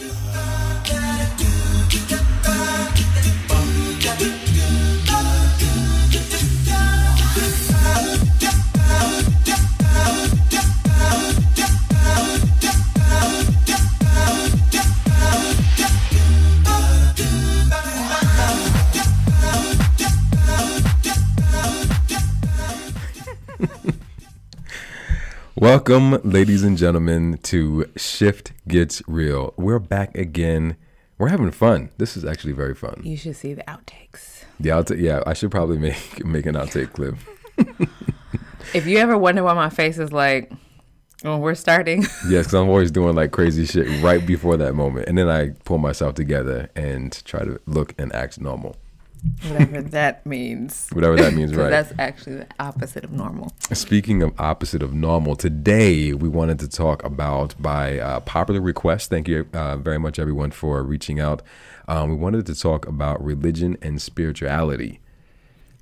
Stop. Welcome, ladies and gentlemen, to Shift Gets Real. We're back again. We're having fun. This is actually very fun. You should see the outtakes. The outtake, yeah, I should probably make make an outtake clip. If you ever wonder why my face is like when we're starting, Yes, because I'm always doing like crazy shit right before that moment, and then I pull myself together and try to look and act normal, whatever that means. whatever that means, right? That's actually the opposite of normal. Speaking of opposite of normal, today we wanted to talk about by uh, popular request. Thank you uh, very much, everyone, for reaching out. Um, we wanted to talk about religion and spirituality.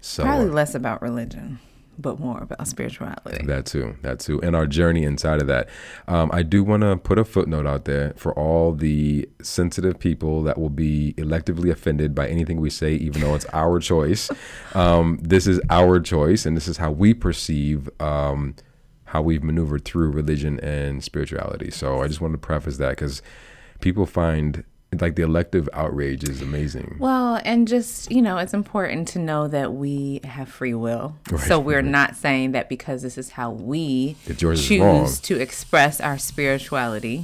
So Probably less about religion, but more about spirituality. that too, that too, and our journey inside of that. Um, I do want to put a footnote out there for all the sensitive people that will be electively offended by anything we say, even though it's our choice. Um, this is our choice, and this is how we perceive. Um, how we've maneuvered through religion and spirituality. So I just wanted to preface that because people find like the elective outrage is amazing. Well, and just, you know, it's important to know that we have free will. So we're not saying that because this is how we That yours is wrong. Mm-hmm. choose to express our spirituality,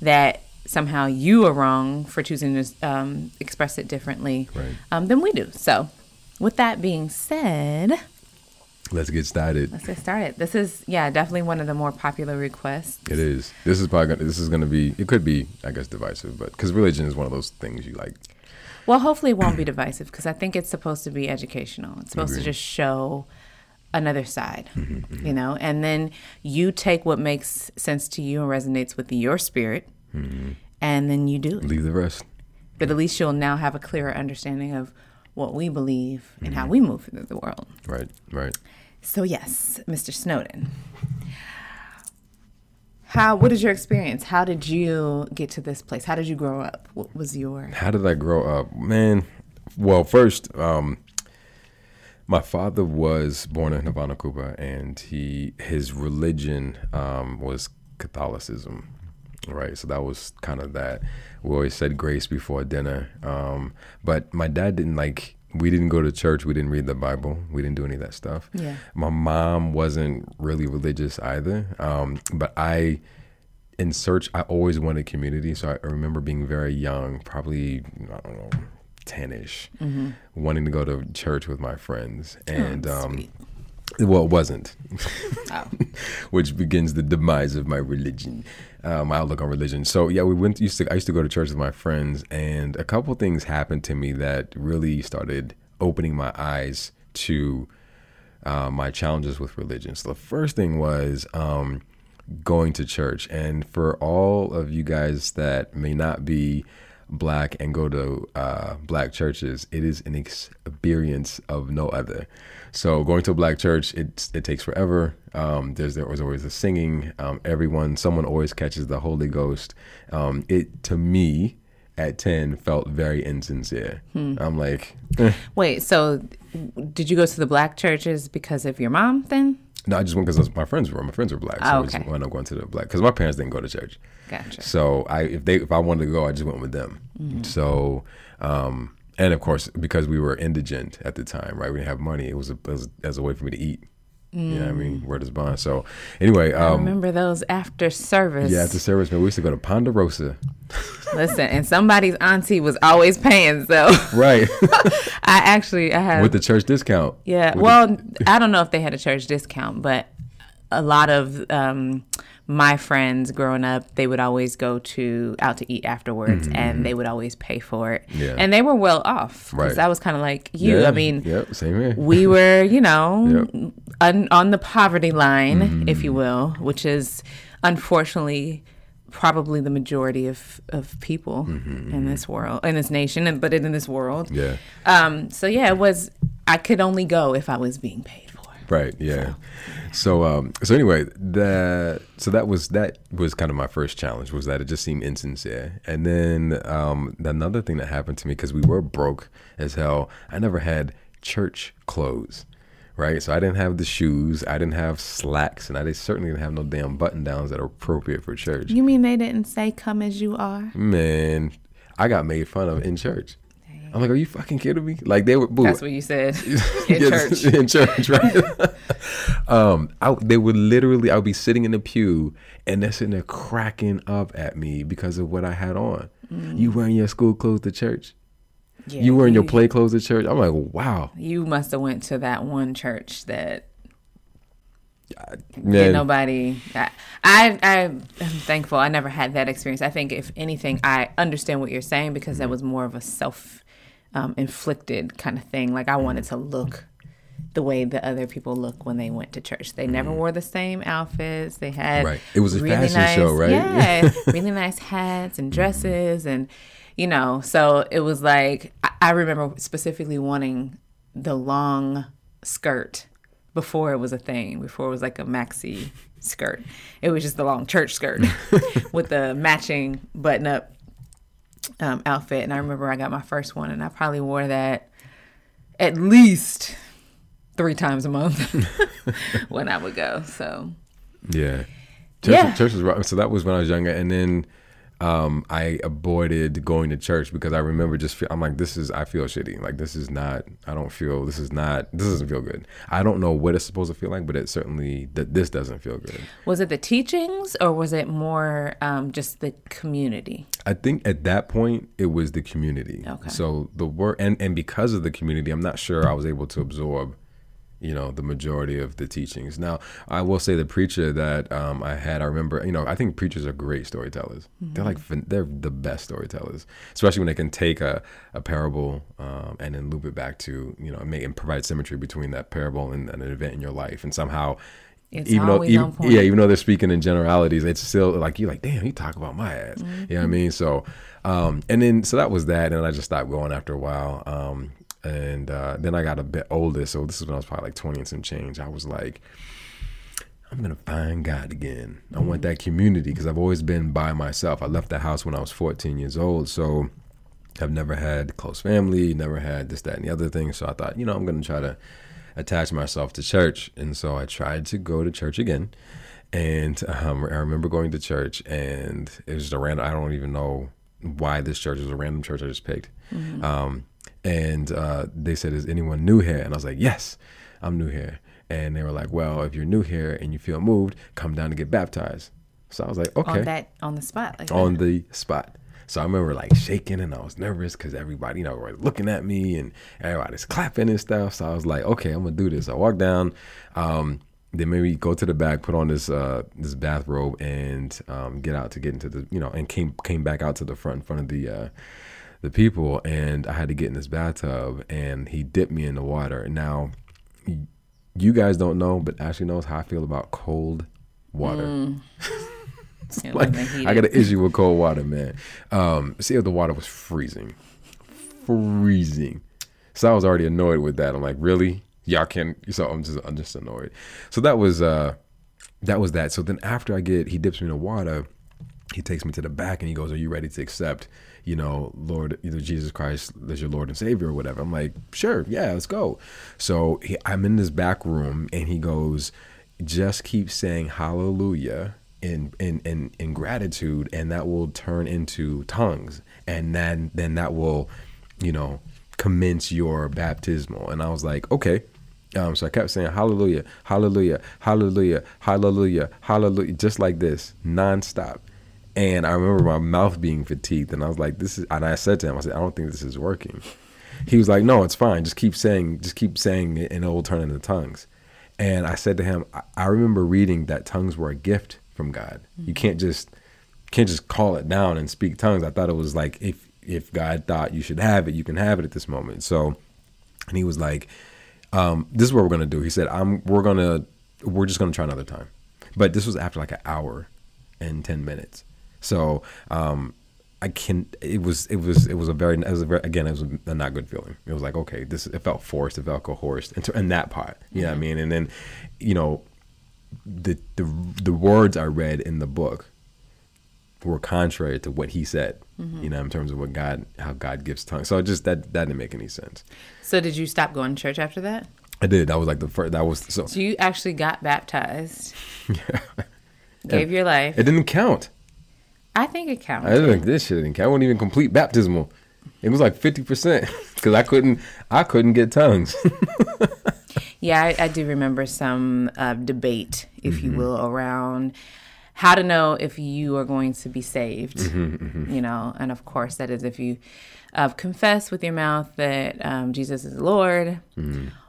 that somehow you are wrong for choosing to um, express it differently Right. um, than we do. So, with that being said, Let's get started. let's get started. This is, yeah, definitely one of the more popular requests. It is. This is probably gonna, this is going to be. It could be, I guess, divisive, but because religion is one of those things you like. Well, hopefully it won't be divisive because I think it's supposed to be educational. It's supposed Agreed. to just show another side, Mm-hmm, you know, and then you take what makes sense to you and resonates with your spirit, Mm-hmm. and then you do it. Leave the rest. But at least you'll now have a clearer understanding of what we believe and Mm-hmm. how we move through the world. Right. Right. So, yes, Mr. Snowden. How, what is your experience? How did you get to this place? How did you grow up? What was your How did I grow up, man? Well, first, um, my father was born in Havana, Cuba, and he his religion um, was Catholicism, right? So that was kind of that. We always said grace before dinner, um, but my dad didn't like. We didn't go to church. We didn't read the Bible. We didn't do any of that stuff. Yeah. My mom wasn't really religious either, um, but I in search i always wanted community so i remember being very young probably i don't know 10ish wanting to go to church with my friends and um sweet. Well it wasn't Oh. which begins the demise of my religion uh, my outlook on religion so yeah we went used to i used to go to church with my friends and a couple things happened to me that really started opening my eyes to uh, my challenges with religion. So the first thing was um, going to church, and for all of you guys that may not be black and go to uh, black churches, it is an experience of no other. So going to a black church, it it takes forever. Um, there's there was always a singing. Um, everyone, someone always catches the Holy Ghost. Um, it to me at ten felt very insincere. I'm like. eh. Wait, so did you go to the black churches because of your mom then? No, I just went because my friends were my friends were black, so Oh, I just okay. wound up going to the black because my parents didn't go to church. Gotcha. So I if they if I wanted to go, I just went with them. So um and of course because we were indigent at the time, right? We didn't have money. It was a, was as a way for me to eat. You know what I mean? Word is bond. So anyway, I um remember those after service. yeah, after service, man, we used to go to Ponderosa. Listen, and somebody's auntie was always paying, so Right. I actually I had with the church discount. yeah. Well, I don't know if they had a church discount, but a lot of um, my friends growing up, they would always go to out to eat afterwards, and they would always pay for it. Mm-hmm. Yeah. And they were well off because Right. that was kind of like you. Yeah, I mean, Yep, same here. we were, you know, Yep. Mm-hmm. un, on the poverty line, if you will, which is unfortunately probably the majority of, of people in this world, in this nation, and but in this world. Mm-hmm, Yeah. Um. So yeah, it was. I could only go if I was being paid. Right. Yeah. So um so anyway, that so that was that was kind of my first challenge was that it just seemed insincere. And then um another thing that happened to me cuz we were broke as hell. I never had church clothes. Right? So I didn't have the shoes, I didn't have slacks, and I certainly didn't have no damn button-downs that are appropriate for church. You mean they didn't say come as you are? Man, I got made fun of in church. I'm like, are you fucking kidding me? Like they were. Boo, That's what you said in Yes, church. in church, right? um, I, they would literally, I would be sitting in the pew and they're sitting there cracking up at me because of what I had on. You wearing your school clothes to church? Yeah, you wearing your play clothes to church? I'm like, wow, You must have went to that one church that did man. nobody. I, I I am thankful. I never had that experience. I think if anything, I understand what you're saying because that was more of a self um, inflicted kind of thing. Like I wanted to look the way the other people look when they went to church. They never wore the same outfits. They had Right. It was a really fashion nice, show, right? Yeah, really nice hats and dresses, and you know. So it was like I, I remember specifically wanting the long skirt before it was a thing. Before it was like a maxi skirt. It was just the long church skirt with the matching button up um, outfit. And I remember I got my first one, and I probably wore that at least three times a month when I would go. So Yeah. Church, Yeah. church was so that was when I was younger, and then um, I avoided going to church because I remember just feel, I'm like this is I feel shitty like this is not I don't feel this is not this doesn't feel good. I don't know what it's supposed to feel like, but it certainly that this doesn't feel good. was it the teachings or was it more um, just the community? I think at that point it was the community. Okay. So the work and and because of the community, I'm not sure I was able to absorb, you know, the majority of the teachings. Now, I will say the preacher that um, I had, I remember, you know, I think preachers are great storytellers. They're like they're the best storytellers, especially when they can take a, a parable um, and then loop it back to you know and make and provide symmetry between that parable and, and an event in your life, and somehow. It's even though, even, on point. yeah, even though they're speaking in generalities, it's still like you're like, damn, you talk about my ass. You know Mm-hmm. what I mean? So, um, and then so that was that, and I just stopped going after a while. Um, and uh, then I got a bit older, so this is when I was probably like 20 and some change. I was like, I'm gonna find God again. I want that community because I've always been by myself. I left the house when I was 14 years old, so I've never had close family, never had this, that, and the other thing. So I thought, you know, I'm gonna try to attach myself to church, and so I tried to go to church again. And um, I remember going to church, and it was just a random. I don't even know why this church was a random church I just picked. Um, and uh, they said, "Is anyone new here?" And I was like, "Yes, I'm new here." And they were like, "Well, if you're new here and you feel moved, come down to get baptized." So I was like, "Okay." On that on the spot. Like on the spot. So I remember like shaking and I was nervous because everybody, you know, were looking at me and everybody's clapping and stuff. So I was like, okay, I'm gonna do this. I walked down, um, then maybe go to the back, put on this uh, this bathrobe and um, get out to get into the, you know, and came came back out to the front in front of the uh, the people and I had to get in this bathtub and he dipped me in the water. Now, you guys don't know, but Ashley knows how I feel about cold water. It Like. I got an issue with cold water, man. Um, see, if the water was freezing, freezing. So I was already annoyed with that. I'm like, really? Y'all can. So I'm just, I'm just annoyed. So that was, uh, that was that. So then after I get, he dips me in the water. He takes me to the back and he goes, "Are you ready to accept, you know, Lord, either Jesus Christ as your Lord and Savior or whatever?" I'm like, "Sure, yeah, let's go." So he, I'm in this back room and he goes, "Just keep saying Hallelujah." In, in, in, in gratitude and that will turn into tongues and then then that will you know commence your baptismal and i was like okay um, so I kept saying hallelujah, hallelujah, hallelujah, hallelujah, hallelujah, just like this, nonstop. And I remember my mouth being fatigued, and I was like, "This is." And I said to him, "I said, I don't think this is working." He was like, "No, it's fine. Just keep saying, just keep saying it, and it will turn into tongues." And I said to him, I, I remember reading that tongues were a gift from God. You can't just can't just call it down and speak tongues. I thought it was like if if God thought you should have it, you can have it at this moment. So, and he was like, um, "This is what we're gonna do." He said, "I'm we're gonna we're just gonna try another time." But this was after like an hour and ten minutes. So um, I can. It was. It was. It was a very. It was a very, again. It was a not good feeling. It was like okay, this. It felt forced. It felt coerced. And, to, and that part, you know what I mean. And then, you know, the the the words I read in the book were contrary to what he said. You know, in terms of what God, how God gives tongues. So just that that didn't make any sense. So did you stop going to church after that? I did. That was like the first. That was so. So you actually got baptized, yeah. gave your life. It didn't count. I think it counts. I think this shit didn't count. I wasn't even complete baptismal. It was like fifty percent because I couldn't. I couldn't get tongues. Yeah, I, I do remember some uh, debate, if you will, around how to know if you are going to be saved. You know, and of course, that is if you uh, confess with your mouth that um, Jesus is Lord,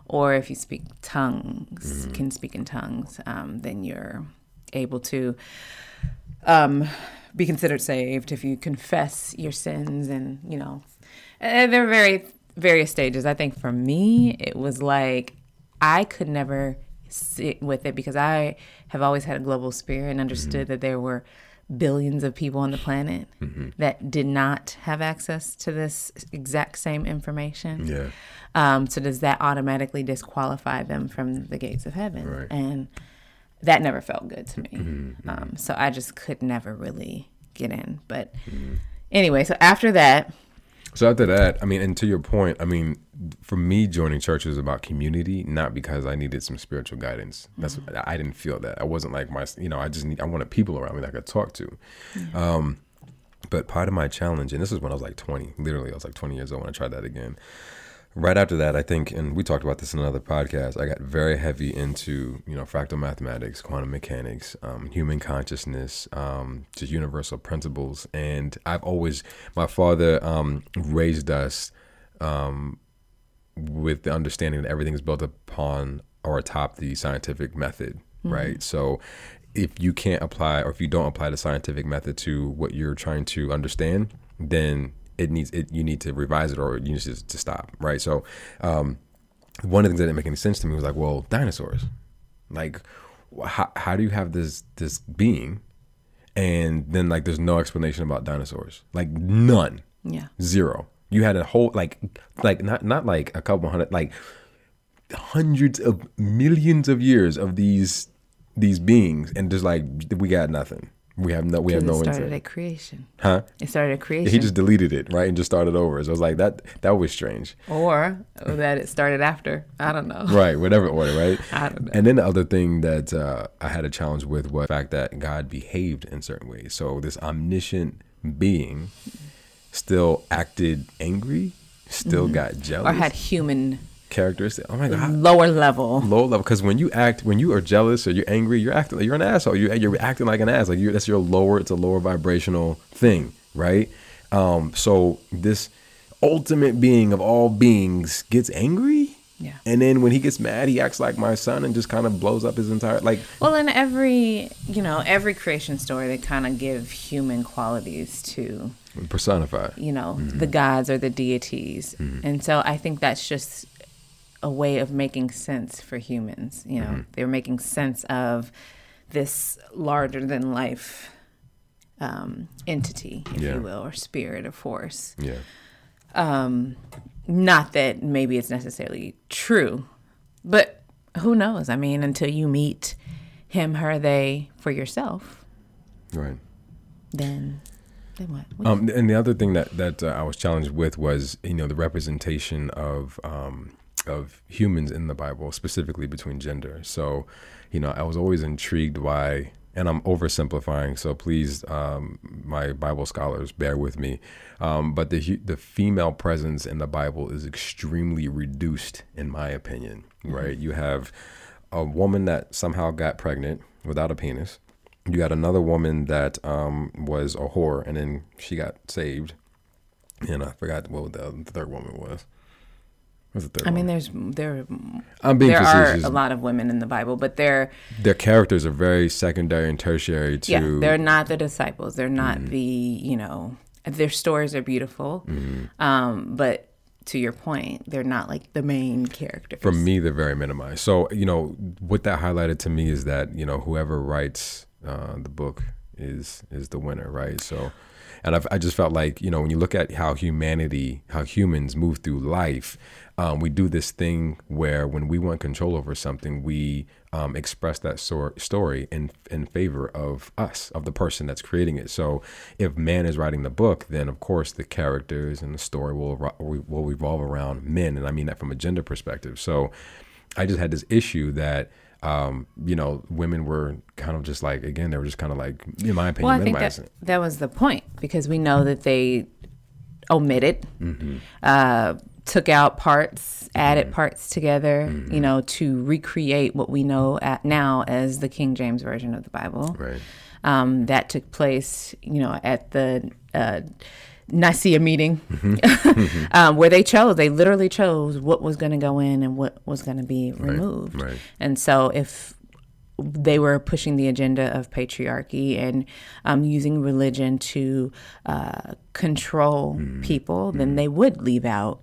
or if you speak tongues, can speak in tongues, um, then you're able to um, be considered saved if you confess your sins and you know uh, there are very various stages i think for me it was like i could never sit with it because i have always had a global spirit and understood that there were billions of people on the planet that did not have access to this exact same information yeah. um, so does that automatically disqualify them from the gates of heaven? Right. And that never felt good to me. Mm-hmm, Um, so I just could never really get in. But Mm-hmm. anyway, so after that, So after that, I mean, and to your point, I mean, for me, joining church was about community, not because I needed some spiritual guidance. That's I didn't feel that. I wasn't like my, you know, I just need. I wanted people around me that I could talk to. Um, but part of my challenge, and this is when I was like 20, literally, I was like 20 years old when I tried that again. Right after that, I think, and we talked about this in another podcast. I got very heavy into, you know, fractal mathematics, quantum mechanics, um, human consciousness, um, just universal principles. And I've always, my father um, raised us um, with the understanding that everything is built upon or atop the scientific method, right? So if you can't apply or if you don't apply the scientific method to what you're trying to understand, then it needs it you need to revise it or you need to, to stop, right? So um, one of the things that didn't make any sense to me was like, well, dinosaurs, like how, how do you have this this being and then like there's no explanation about dinosaurs, like none. Yeah. zero. You had a whole like like not not like a couple hundred like hundreds of millions of years of these these beings and just like we got nothing we have no we have no. It started insight at creation. huh It started at creation. he just deleted it right and just started over so I was like that that was strange or that it started after. I don't know. right whatever order right I don't know. and then the other thing that uh, i had a challenge with was the fact that god behaved in certain ways so this omniscient being still acted angry still got jealous Mm-hmm. Or had human characteristics. Oh my god, lower level. low level. Because when you act, when you are jealous or you're angry, you're acting. You're an asshole. You you're acting like an ass. Like that's your lower. It's a lower vibrational thing, right? Um. So this ultimate being of all beings gets angry. Yeah. And then when he gets mad, he acts like my son and just kind of blows up his entire like. Well, in every, you know, every creation story, they kind of give human qualities to personified. you know, the gods or the deities. And so I think that's just a way of making sense for humans. You know, they're making sense of this larger than life um, entity, if Yeah. you will, or spirit or force. Yeah. Um, not that maybe it's necessarily true, but who knows? I mean, until you meet him, her, they for yourself, Right. then then what? What- Um, and the other thing that that uh, I was challenged with was you know the representation of um, of humans in the Bible, specifically between gender. So, you know, I was always intrigued by, and I'm oversimplifying, so please, um, my Bible scholars, bear with me. Um, but the the female presence in the Bible is extremely reduced, in my opinion. Right? You have a woman that somehow got pregnant without a penis. You had another woman that um, was a whore, and then she got saved. And I forgot what the, the third woman was. What's the third? I mean, there's there I'm being there are facetious. a lot of women in the Bible, but they're Their characters are very secondary and tertiary to. yeah, they're not the disciples. They're not Mm-hmm. the you know their stories are beautiful, Mm-hmm. um, but to your point, they're not like the main characters. for me, they're very minimized. So you know what that highlighted to me is that you know whoever writes uh, the book is is the winner, right? So, And I've, I just felt like, you know, when you look at how humanity, how humans move through life, um, we do this thing where when we want control over something, we um, express that sor- story in in favor of us, of the person that's creating it. So, if man is writing the book, then of course the characters and the story will will revolve around men, and I mean that from a gender perspective. So, I just had this issue that. Um, you know, women were kind of just like again, they were just kind of like, in my opinion, well, I think that, that was the point because we know that they omitted, mm-hmm. uh, took out parts, added mm-hmm. parts together, mm-hmm. you know, to recreate what we know at now as the King James version of the Bible. Right. Um, that took place, you know, at the uh, Nicaea meeting, mm-hmm. um, where they chose, they literally chose what was going to go in and what was going to be removed. Right. Right. And so if they were pushing the agenda of patriarchy and um, using religion to uh, control mm-hmm. people, then mm-hmm. they would leave out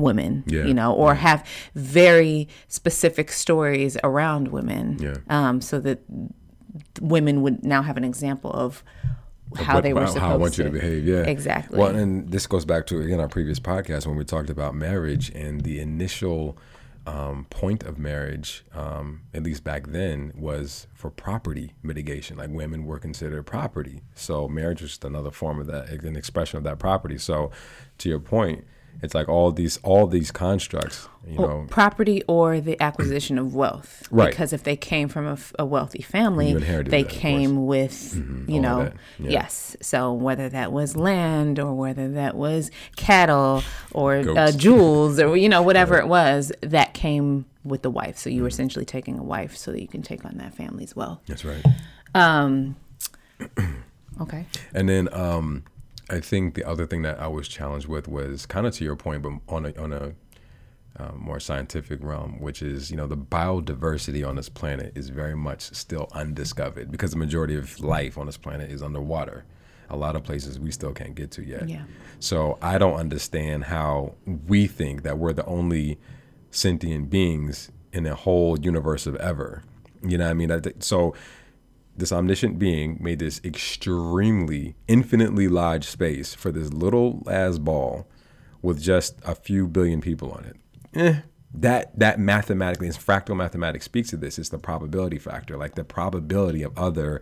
women, yeah. you know, or yeah. have very specific stories around women, yeah. um, so that women would now have an example of how what, they were supposed how I want to. you to behave. Yeah, exactly. Well, and this goes back to again our previous podcast when we talked about marriage and the initial um, point of marriage, um, at least back then, was for property mitigation. Like women were considered property, so marriage was just another form of that, an expression of that property. So, to your point it's like all these all these constructs you well, know. property or the acquisition of wealth. Right. Because if they came from a, a wealthy family they that, came with mm-hmm. you know yeah. yes. So whether that was land or whether that was cattle or uh, jewels or you know whatever it was that came with the wife. So you were mm-hmm. essentially taking a wife so that you can take on that family's wealth. That's right. Um okay. And then um I think the other thing that I was challenged with was kind of to your point, but on a on a uh, more scientific realm, which is you know the biodiversity on this planet is very much still undiscovered because the majority of life on this planet is underwater. A lot of places we still can't get to yet. Yeah. So I don't understand how we think that we're the only sentient beings in the whole universe of ever. You know what I mean? So this omniscient being made this extremely infinitely large space for this little ass ball with just a few billion people on it. Eh, that that mathematically, as fractal mathematics speaks to this, is the probability factor, like the probability of other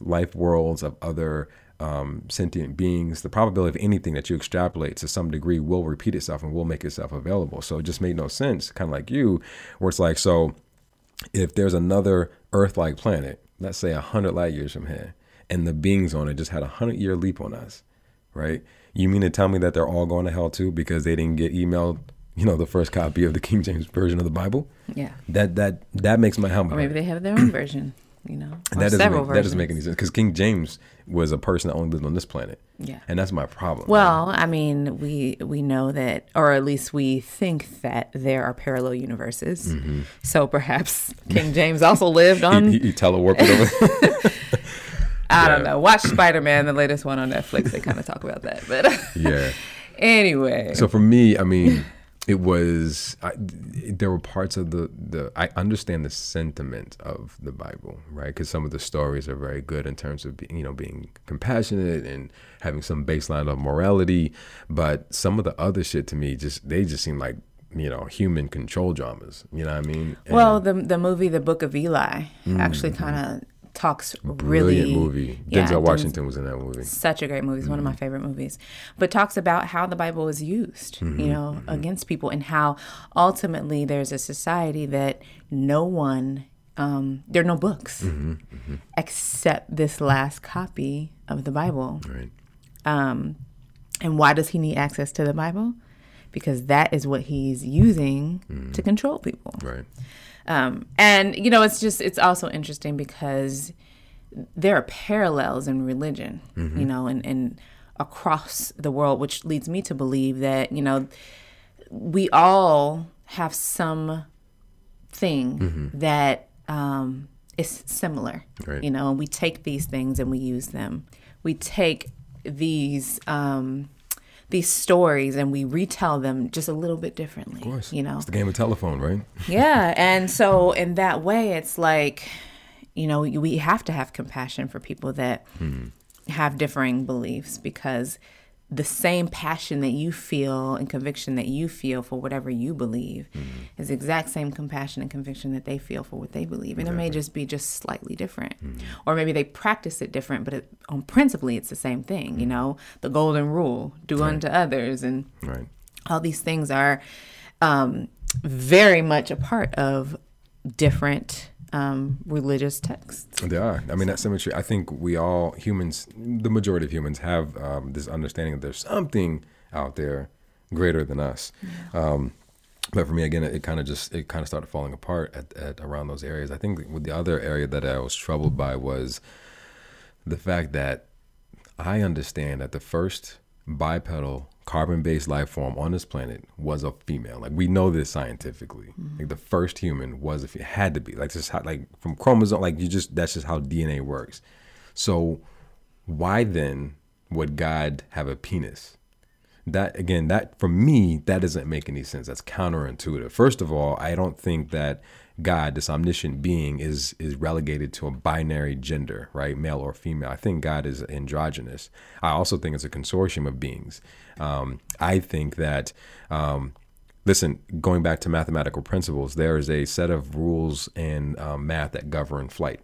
life worlds, of other um, sentient beings, the probability of anything that you extrapolate to some degree will repeat itself and will make itself available. So it just made no sense, kind of like you, where it's like, so if there's another Earth-like planet let's say 100 light years from here, and the beings on it just had a 100 year leap on us, right? You mean to tell me that they're all going to hell too because they didn't get emailed, you know, the first copy of the King James version of the Bible? Yeah. That that that makes my helmet. Or maybe they have their own version you know, that doesn't, make, that doesn't make any sense because King James was a person that only lived on this planet. Yeah, and that's my problem. Well, I mean, we we know that, or at least we think that there are parallel universes. Mm-hmm. So perhaps King James also lived on. he, he, he telewarped over. I yeah. don't know. Watch Spider Man, the latest one on Netflix. They kind of talk about that, but yeah. Anyway, so for me, I mean it was I, there were parts of the the I understand the sentiment of the Bible, right? Because some of the stories are very good in terms of being, you know being compassionate and having some baseline of morality, but some of the other shit to me just they just seem like you know human control dramas. You know what I mean? And, well, the the movie The Book of Eli mm-hmm. actually kind of talks Brilliant really movie. Yeah, Denzel Washington was in that movie. Such a great movie. It's mm-hmm. one of my mm-hmm. favorite movies. But talks about how the Bible is used, mm-hmm. you know, mm-hmm. against people and how ultimately there's a society that no one um, there are no books mm-hmm. Mm-hmm. except this last copy of the Bible. Right. Um, and why does he need access to the Bible? Because that is what he's using to control people. Right. Um, and you know, it's just it's also interesting because there are parallels in religion, mm-hmm. you know, and, and across the world, which leads me to believe that you know we all have some thing mm-hmm. that um, is similar, right. you know, and we take these things and we use them. We take these um, these stories and we retell them just a little bit differently. Of course. You know, it's the game of telephone, right? yeah. And so in that way, it's like, you know, we have to have compassion for people that hmm. have differing beliefs because the same passion that you feel and conviction that you feel for whatever you believe mm-hmm. is the exact same compassion and conviction that they feel for what they believe and exactly. it may just be just slightly different mm-hmm. or maybe they practice it different but it, on principally it's the same thing mm-hmm. you know the golden rule do right. unto others and right. all these things are um, very much a part of different um, religious texts. They are. I mean, that symmetry. I think we all humans, the majority of humans, have um, this understanding that there's something out there greater than us. Yeah. Um, but for me, again, it, it kind of just it kind of started falling apart at, at around those areas. I think with the other area that I was troubled by was the fact that I understand that the first bipedal carbon-based life form on this planet was a female. Like we know this scientifically. Mm-hmm. Like the first human was a had to be. Like just how, like from chromosome. Like you just that's just how DNA works. So why then would God have a penis? That again, that for me, that doesn't make any sense. That's counterintuitive. First of all, I don't think that God, this omniscient being, is is relegated to a binary gender, right, male or female. I think God is androgynous. I also think it's a consortium of beings. Um, I think that. Um, listen, going back to mathematical principles, there is a set of rules in um, math that govern flight,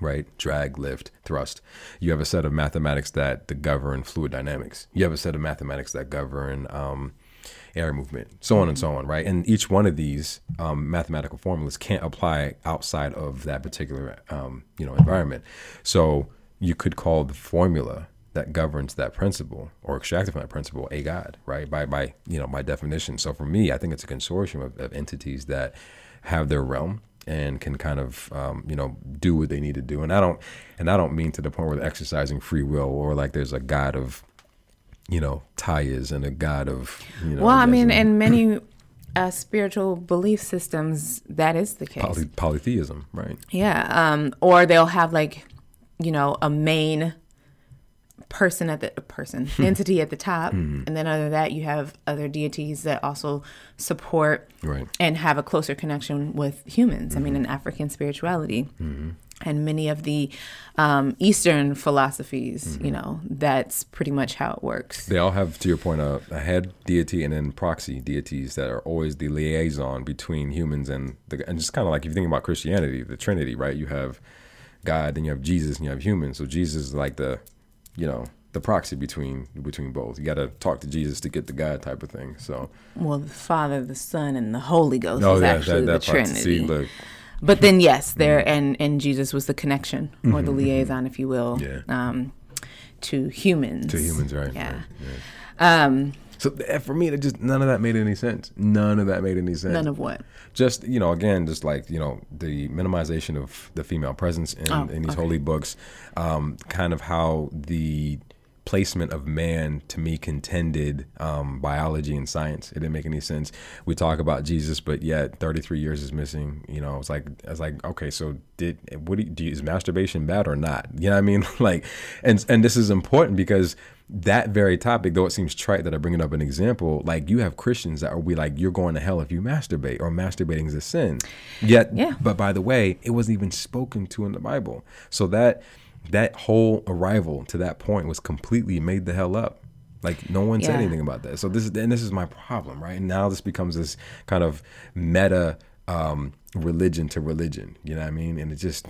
right? Drag, lift, thrust. You have a set of mathematics that, govern fluid dynamics. You have a set of mathematics that govern um, air movement, so on and so on, right? And each one of these um, mathematical formulas can't apply outside of that particular, um, you know, environment. So you could call the formula that governs that principle or extracted from that principle a god, right? By by you know by definition. So for me, I think it's a consortium of, of entities that have their realm and can kind of um, you know do what they need to do. And I don't and I don't mean to the point where they're exercising free will or like there's a god of you know, is and a god of, you know. Well, I mean, in many uh, spiritual belief systems, that is the case. Poly- polytheism, right? Yeah. Um, or they'll have like, you know, a main person at the person hmm. entity at the top mm-hmm. and then other than that you have other deities that also support right. and have a closer connection with humans mm-hmm. i mean in african spirituality mm-hmm and many of the um, Eastern philosophies, mm-hmm. you know, that's pretty much how it works. They all have, to your point, a, a, head deity and then proxy deities that are always the liaison between humans and the, and just kind of like if you think about Christianity, the Trinity, right? You have God, then you have Jesus, and you have humans. So Jesus is like the, you know, the proxy between between both. You got to talk to Jesus to get the God type of thing. So, well, the Father, the Son, and the Holy Ghost oh, is yeah, actually that, that the part, Trinity. See, look, but then yes, there and and Jesus was the connection or mm-hmm, the mm-hmm. liaison, if you will, yeah. um, to humans. To humans, right? Yeah. Right, yeah. Um, so eh, for me, it just none of that made any sense. None of that made any sense. None of what? Just you know, again, just like you know, the minimization of the female presence in, oh, in these okay. holy books, um, kind of how the placement of man to me contended um, biology and science. It didn't make any sense. We talk about Jesus, but yet 33 years is missing. You know, it's like it's like okay, so did what do you, do you, is masturbation bad or not? You know what I mean? like, and and this is important because that very topic, though it seems trite that I bring it up an example, like you have Christians that are we like you're going to hell if you masturbate or masturbating is a sin. Yet, yeah. but by the way, it wasn't even spoken to in the Bible. So that that whole arrival to that point was completely made the hell up. Like no one yeah. said anything about that. So this is and this is my problem, right? And now this becomes this kind of meta um, religion to religion. You know what I mean? And it just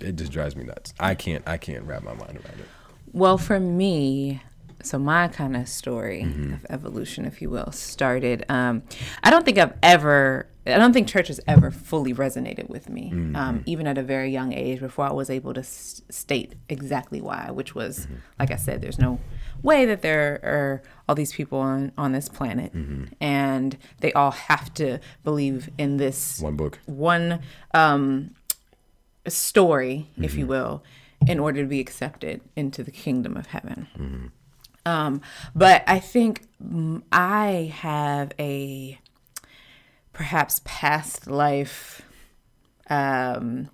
it just drives me nuts. I can't I can't wrap my mind around it. Well, for me, so my kind of story mm-hmm. of evolution, if you will, started. Um, I don't think I've ever I don't think church has ever fully resonated with me, mm-hmm. um, even at a very young age, before I was able to s- state exactly why. Which was, mm-hmm. like I said, there's no way that there are all these people on on this planet, mm-hmm. and they all have to believe in this one book, one um, story, if you mm-hmm. will, in order to be accepted into the kingdom of heaven. Mm-hmm. Um, but I think I have a perhaps past life um,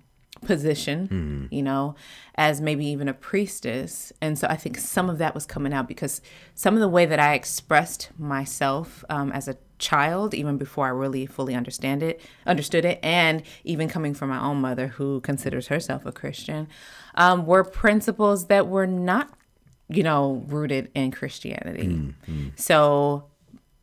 position, mm-hmm. you know, as maybe even a priestess. And so I think some of that was coming out because some of the way that I expressed myself um, as a child, even before I really fully understand it, understood it, and even coming from my own mother who considers herself a Christian, um, were principles that were not you know, rooted in Christianity. So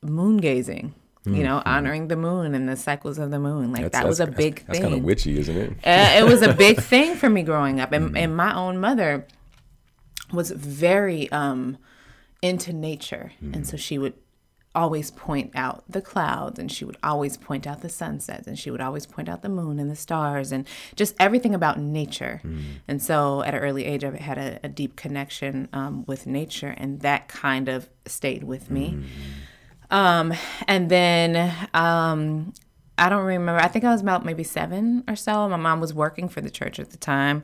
moon gazing, you know, honoring the moon and the cycles of the moon, like that was a big That's thing. kind of witchy, isn't it? Uh, it was a big thing for me growing up, and, and my own mother was very um, into nature, and so she would always point out the clouds, and she would always point out the sunsets, and she would always point out the moon and the stars, and just everything about nature. And so, at an early age, I had a, a deep connection um, with nature, and that kind of stayed with me. Um, and then um, I don't remember. I think I was about maybe seven or so. My mom was working for the church at the time,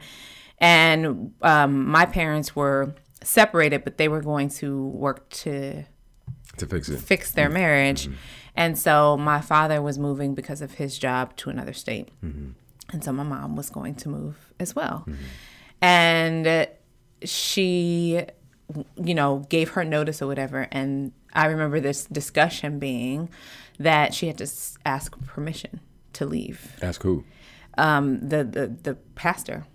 and um, my parents were separated, but they were going to work to To fix it. fix their marriage. And so my father was moving because of his job to another state. And so my mom was going to move as well. And uh, she, you know, gave her notice or whatever. And I remember this discussion being that she had to ask permission to leave. Ask who? Um, the, the, the pastor,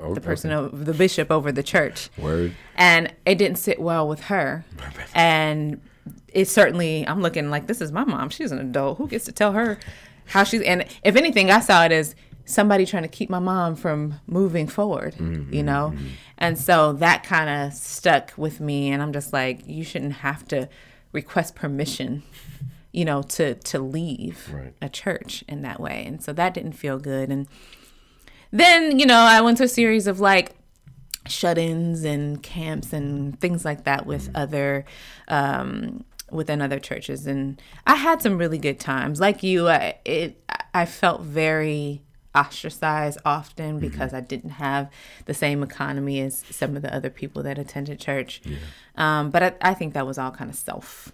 Oh, the person, of, the bishop over the church Word. and it didn't sit well with her Perfect. and it certainly i'm looking like this is my mom she's an adult who gets to tell her how she's and if anything i saw it as somebody trying to keep my mom from moving forward you know? And so that kind of stuck with me and i'm just like you shouldn't have to request permission you know to to leave Right. a church in that way. And so that didn't feel good. And then you know i went to a series of like shut-ins and camps and things like that with other um within other churches. And i had some really good times. Like you i it i felt very ostracized often mm-hmm. because i didn't have the same economy as some of the other people that attended church um but i, I think that was all kind of self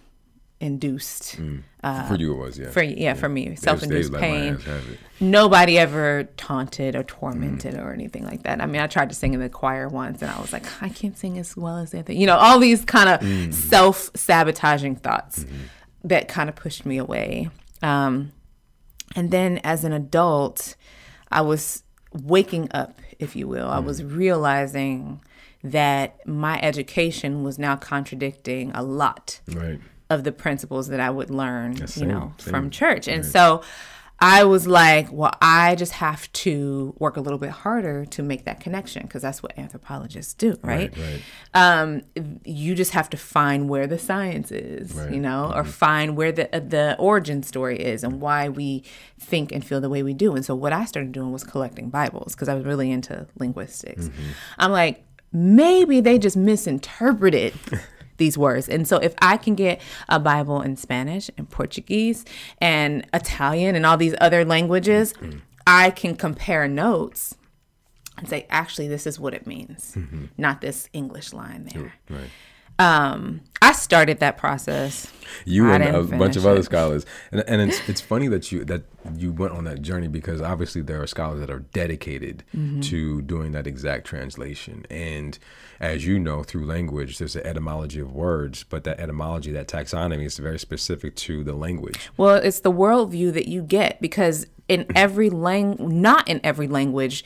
induced mm. uh, for you, it was, yeah. for yeah, for me let my pain ass have it. nobody ever taunted or mm-hmm. tormented or anything like that. I mean, I tried to sing in the choir once and I was like, ah, I can't sing as well as they think. You know, all these kind of mm-hmm. self sabotaging thoughts that kind of pushed me away. Um, and then as an adult, I was waking up, if you will. I was mm. realizing that my education was now contradicting a lot Right. of the principles that I would learn, you know, same. from church. And so I was like, well, I just have to work a little bit harder to make that connection because that's what anthropologists do, right? Right. right. Um, you just have to find where the science is, Right. Mm-hmm. you know, or find where the uh, the origin story is and why we think and feel the way we do. And so what I started doing was collecting Bibles because I was really into linguistics. Mm-hmm. I'm like, maybe they just misinterpreted these words. And so if I can get a Bible in Spanish and Portuguese and Italian and all these other languages, I can compare notes and say, actually, this is what it means, not this English line there. Right. Um, I started that process. You I and a bunch of finish other scholars, and and it's it's funny that you that you went on that journey because obviously there are scholars that are dedicated Mm-hmm. to doing that exact translation, and as you know through language, there's an etymology of words, but that etymology, that taxonomy, is very specific to the language. Well, it's the worldview that you get because in every lang, not in every language,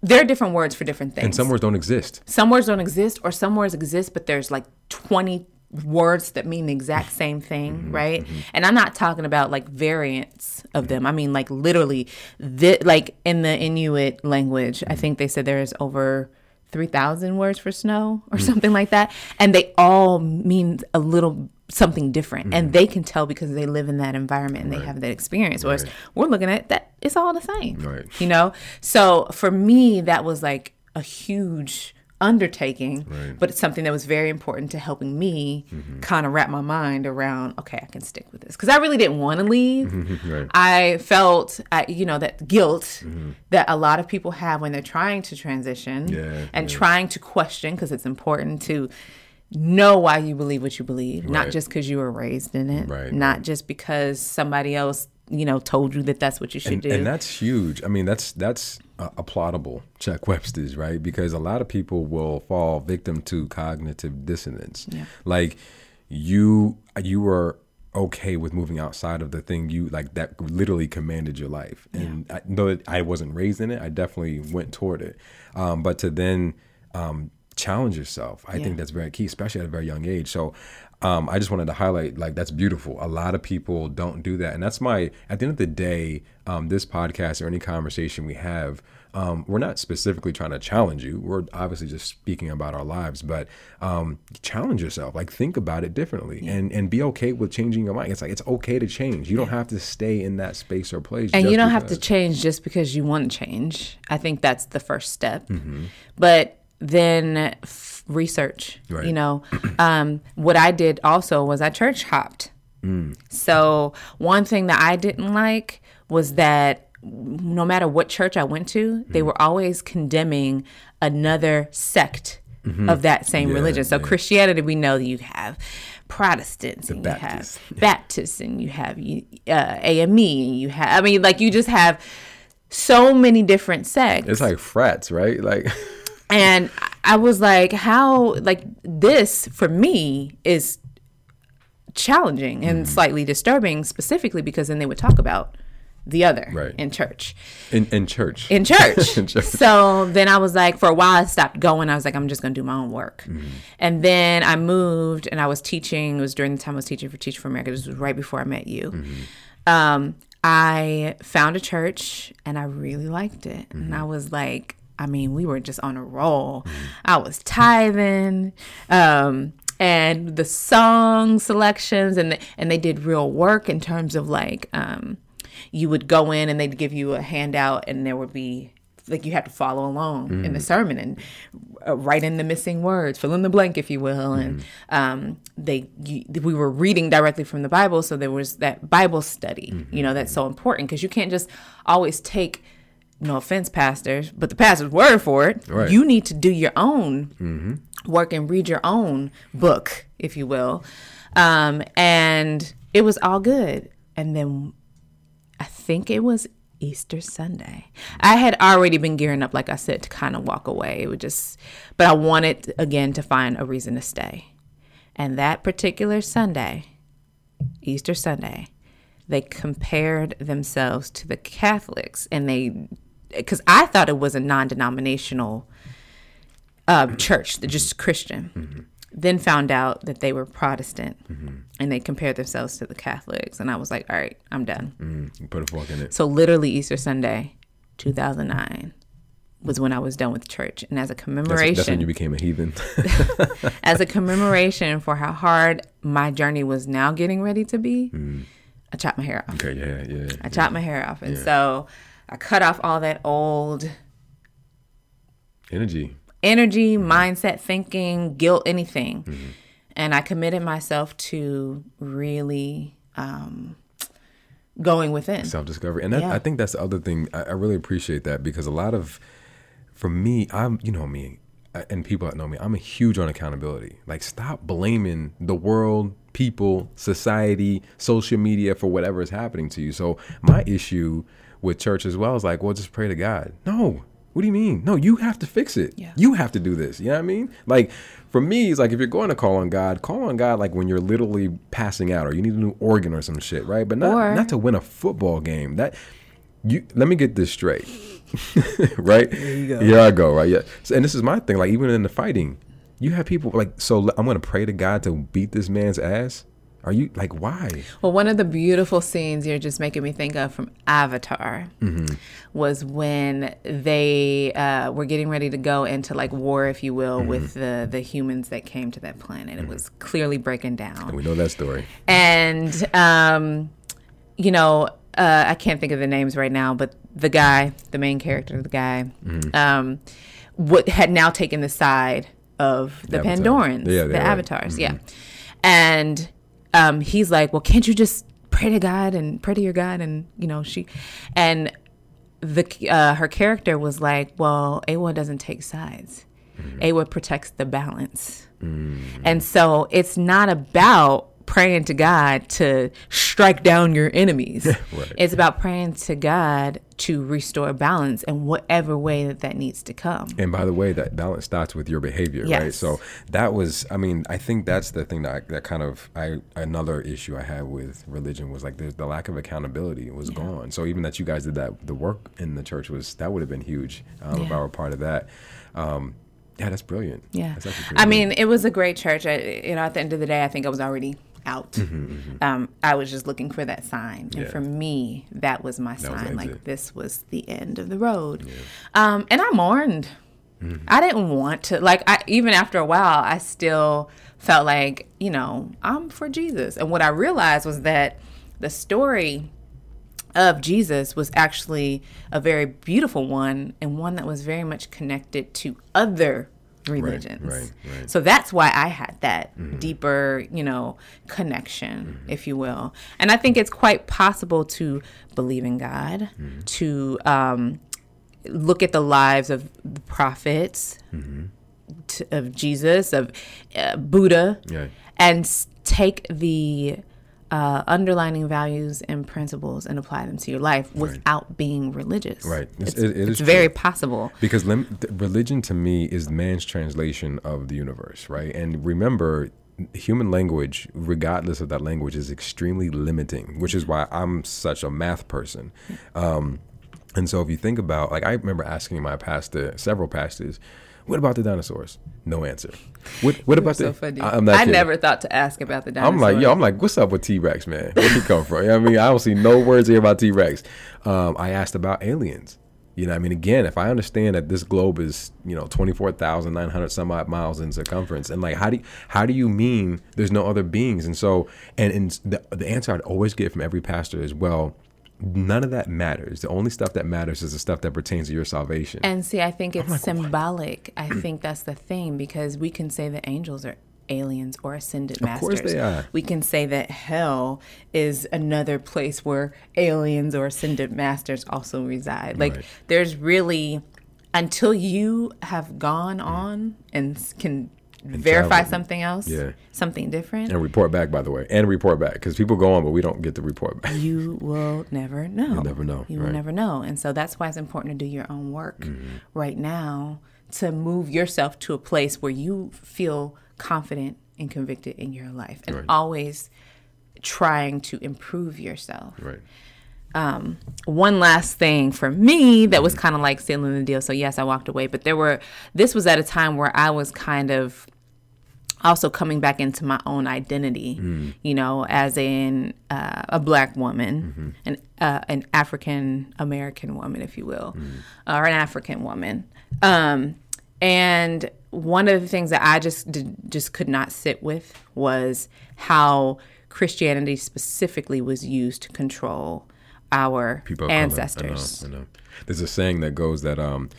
there are different words for different things. And some words don't exist. some words don't exist or some words exist but there's like 20 words that mean the exact same thing mm-hmm, right mm-hmm. and i'm not talking about like variants of them i mean like literally like in the inuit language i mm-hmm. think they said there's over 3000 words for snow or mm. something like that. And they all mean a little something different. And mm. they can tell because they live in that environment and they have that experience. Whereas we're looking at that it's all the same Right. you know? So for me that was like a huge undertaking Right. but it's something that was very important to helping me kind of wrap my mind around okay i can stick with this because i really didn't want to leave Right. i felt uh, you know that guilt that a lot of people have when they're trying to transition Yeah, and yeah. trying to question because it's important to know why you believe what you believe not just because you were raised in it Right, not just because somebody else you know told you that that's what you should and, do and that's huge. I mean, that's that's uh, applaudable, Chuck Webster's, right? Because a lot of people will fall victim to cognitive dissonance. Yeah. Like you, you were okay with moving outside of the thing you like that literally commanded your life. And I, though I wasn't raised in it, I definitely went toward it. Um, but to then um, challenge yourself. I Yeah. think that's very key, especially at a very young age. So um, I just wanted to highlight like that's beautiful. A lot of people don't do that, and that's my. At the end of the day, um, this podcast or any conversation we have, um, we're not specifically trying to challenge you. We're obviously just speaking about our lives, but um, challenge yourself. Like think about it differently, and and be okay with changing your mind. It's like it's okay to change. You don't have to stay in that space or place. and you don't have to change just because you want to change. I think that's the first step. Mm-hmm. But then f- research. Right. You know, um, what I did also was I church hopped. Mm. So one thing that I didn't like was that no matter what church I went to, they Mm. were always condemning another sect of that same Mm-hmm. Yeah, religion. So yeah. Christianity, we know that you have Protestants and Baptists. you have Baptists and you have uh, AME and you have I mean like you just have so many different sects. It's like frats, right? Like And I was like, how, like, this for me is challenging and Mm-hmm. slightly disturbing, specifically because then they would talk about the other Right. in church. in in church. In church. In church. So then I was like, for a while, I stopped going. I was like, I'm just going to do my own work. Mm-hmm. And then I moved and I was teaching. It was during the time I was teaching for Teach for America. This was right before I met you. Mm-hmm. Um, I found a church and I really liked it. And Mm-hmm. I was like, I mean, we were just on a roll. I was tithing. Um, and the song selections and and they did real work in terms of like um, you would go in and they'd give you a handout and there would be like you had to follow along in the sermon and uh, write in the missing words, fill in the blank, if you will. And um, they you, we were reading directly from the Bible, so there was that Bible study. You know, that's so important because you can't just always take. No offense, pastors, but the pastor's word for it. Right. You need to do your own work and read your own book, if you will. Um, and it was all good. And then I think it was Easter Sunday. I had already been gearing up, like I said, to kind of walk away. It would just, but I wanted again to find a reason to stay. And that particular Sunday, Easter Sunday, they compared themselves to the Catholics and they, because I thought it was a non denominational um, church, just Christian. Then found out that they were Protestant and they compared themselves to the Catholics. And I was like, all right, I'm done. Mm, put a fork in it. So literally Easter Sunday, 2009 was when I was done with church. And as a commemoration, that's when you became a heathen. as a commemoration for how hard my journey was now getting ready to be, I chopped my hair off. okay, yeah, yeah. I chopped my hair off. And so I cut off all that old Energy. energy, mindset, thinking, guilt, anything. And I committed myself to really um, going within. self discovery, and that, Yeah. I think that's the other thing. I, I really appreciate that because a lot of, for me, I'm you know me, uh, and people that know me, I'm a huge on accountability. Like, stop blaming the world, people, society, social media for whatever is happening to you. So my issue with church as well is like, well, just pray to God. No. What do you mean? No, you have to fix it. Yeah. You have to do this. You know what I mean? Like for me, it's like if you're going to call on God, call on God like when you're literally passing out or you need a new organ or some shit, right? But not Or- not to win a football game. That you let me get this straight. right? Here I go, right? Yeah. So, and this is my thing. Like even in the fighting, you have people like so I'm gonna pray to God to beat this man's ass. Are you like why? Well, one of the beautiful scenes you're just making me think of from Avatar was when they uh, were getting ready to go into like war, if you will, with the the humans that came to that planet. It was clearly breaking down, We know that story. and um, you know, uh, I can't think of the names right now, but the guy, the main character, the guy, um, what had now taken the side of the, The Pandorans, Yeah, the right. avatars, yeah, and um, he's like, well, can't you just pray to God and pray to your God, and you know, she, and the uh, her character was like, well, Eywa doesn't take sides. Eywa protects the balance. And so it's not about praying to God to strike down your enemies. Right. It's about praying to God to restore balance in whatever way that that needs to come. And by the way, that balance starts with your behavior, right? So that was, I mean, I think that's the thing that I, that kind of I another issue I had with religion was like there's the lack of accountability was gone. So even that you guys did that, the work in the church was that would have been huge um, if I were part of that. Um, Yeah, that's brilliant. Yeah. That's I mean, it was a great church. I, you know, at the end of the day, I think I was already out. Um, I was just looking for that sign. And Mm-hmm, Yeah. for me, that was my was sign. like, this was the end of the road. Um, and I mourned. Mm-hmm. I didn't want to, like, I, even after a while, I still felt like, you know, I'm for Jesus. And what I realized was that the story of Jesus was actually a very beautiful one and one that was very much connected to other religions. right, right. Mm-hmm. So that's why I had that deeper, you know, connection, Mm-hmm. if you will. And I think it's quite possible to believe in God, Mm-hmm. to um, look at the lives of the prophets, Mm-hmm. to, of Jesus, of uh, Buddha, Yeah. and take the uh, underlining values and principles and apply them to your life without being religious. Right. It's- It's, it- it it's is very possible. Because lem- religion to me is man's translation of the universe, right? And remember, human language, regardless of that language, is extremely limiting, which is why I'm such a math person. Um, and so if you think about, like, I remember asking my pastor, several pastors, what about the dinosaurs? No answer. What, what about so the? funny. I, am not I kidding. never thought to ask about the dinosaurs. I'm like, yo, I'm like, what's up with T Rex, man? Where he come from? You know what I mean, I don't see no words here about T Rex. Um, I asked about aliens. You know, I mean, again, if I understand that this globe is, you know, twenty four thousand nine hundred some odd miles in circumference, and like, how do you, how do you mean there's no other beings? And so, and and the the answer I'd always get from every pastor is, well, none of that matters. The only stuff that matters is the stuff that pertains to your salvation. And see, I think it's symbolic. I think that's the thing because we can say that angels are aliens or ascended Of course masters. they are. We can say that hell is another place where aliens or ascended masters also reside. Like Right. there's really until you have gone on and s- can verify something else, Yeah. something different, and report back, by the way, and report back because people go on, but we don't get the report back. you will never know. You'll never know, You will right. Mm-hmm. never know. And so that's why it's important to do your own work right now to move yourself to a place where you feel confident and convicted in your life and Right. always trying to improve yourself. Right. One last thing for me that Mm-hmm. was kind of like sealing the deal. So yes, I walked away, but there were this was at a time where I was kind of also coming back into my own identity, Mm. you know, as in uh, a black woman, Mm-hmm. an uh, an African American woman, if you will, Mm. or an African woman. Um, and one of the things that I just did, just could not sit with was how Christianity specifically was used to control our people ancestors. I know, I know. There's a saying that goes that um,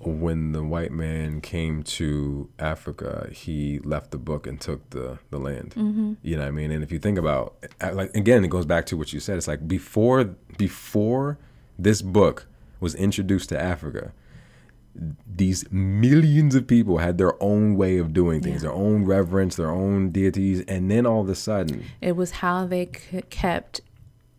when the white man came to Africa, he left the book and took the the land. Mm-hmm. You know what I mean? And if you think about, uh, like again, it goes back to what you said. It's like before before this book was introduced to Africa. These millions of people had their own way of doing things, their own reverence, their own deities, and then all of a sudden, It was how they c- kept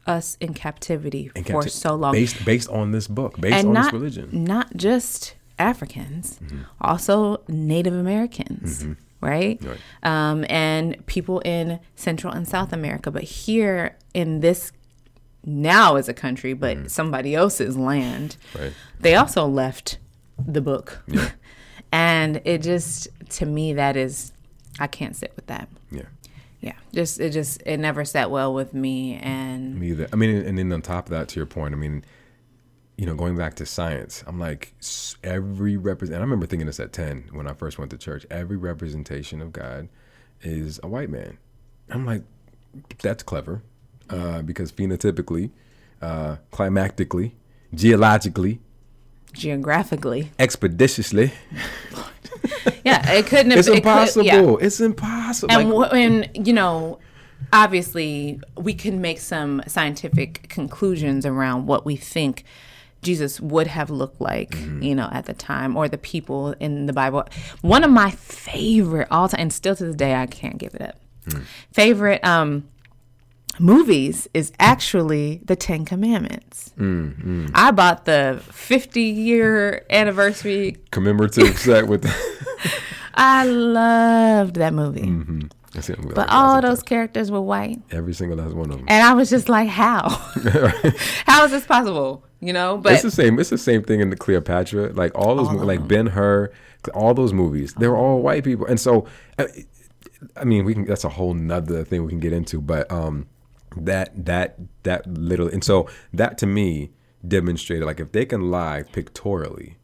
us in captivity and for so long. based based on this book, based and on not, this religion. not just Africans, Mm-hmm. also Native Americans, right? Right. Um, and people in Central and South America. But here in this now as a country, but somebody else's land, Mm-hmm. Right. they also left the book. and it just, to me, that is, I can't sit with that. Yeah. Just it just it never sat well with me, and Me either. I mean, and then on top of that, to your point, I mean, you know, going back to science, I'm like every represent. I remember thinking this at ten when I first went to church. Every representation of God is a white man. I'm like, that's clever, uh, because phenotypically, uh, climactically, geologically, geographically, expeditiously, yeah, it couldn't have. it's it could- impossible. yeah. It's impossible. And Like, wh- and you know, obviously, we can make some scientific conclusions around what we think Jesus would have looked like, Mm-hmm. you know, at the time, or the people in the Bible. One of my favorite all time, and still to this day, I can't give it up. Hmm. Favorite um, movies is actually the Ten Commandments. Hmm, I bought the 50 year anniversary. commemorative set with. I loved that movie. Mm-hmm. I But like, all those characters were white. every single last one of them. And I was just like, how? how is this possible? you know. But it's the same. It's the same thing in the Cleopatra. Like all those, All like. Ben Hur, all those movies. They're all white people, and so, uh, I mean, we can. That's a whole nother thing we can get into. But um, that that that literally, and so that to me demonstrated like if they can lie pictorially,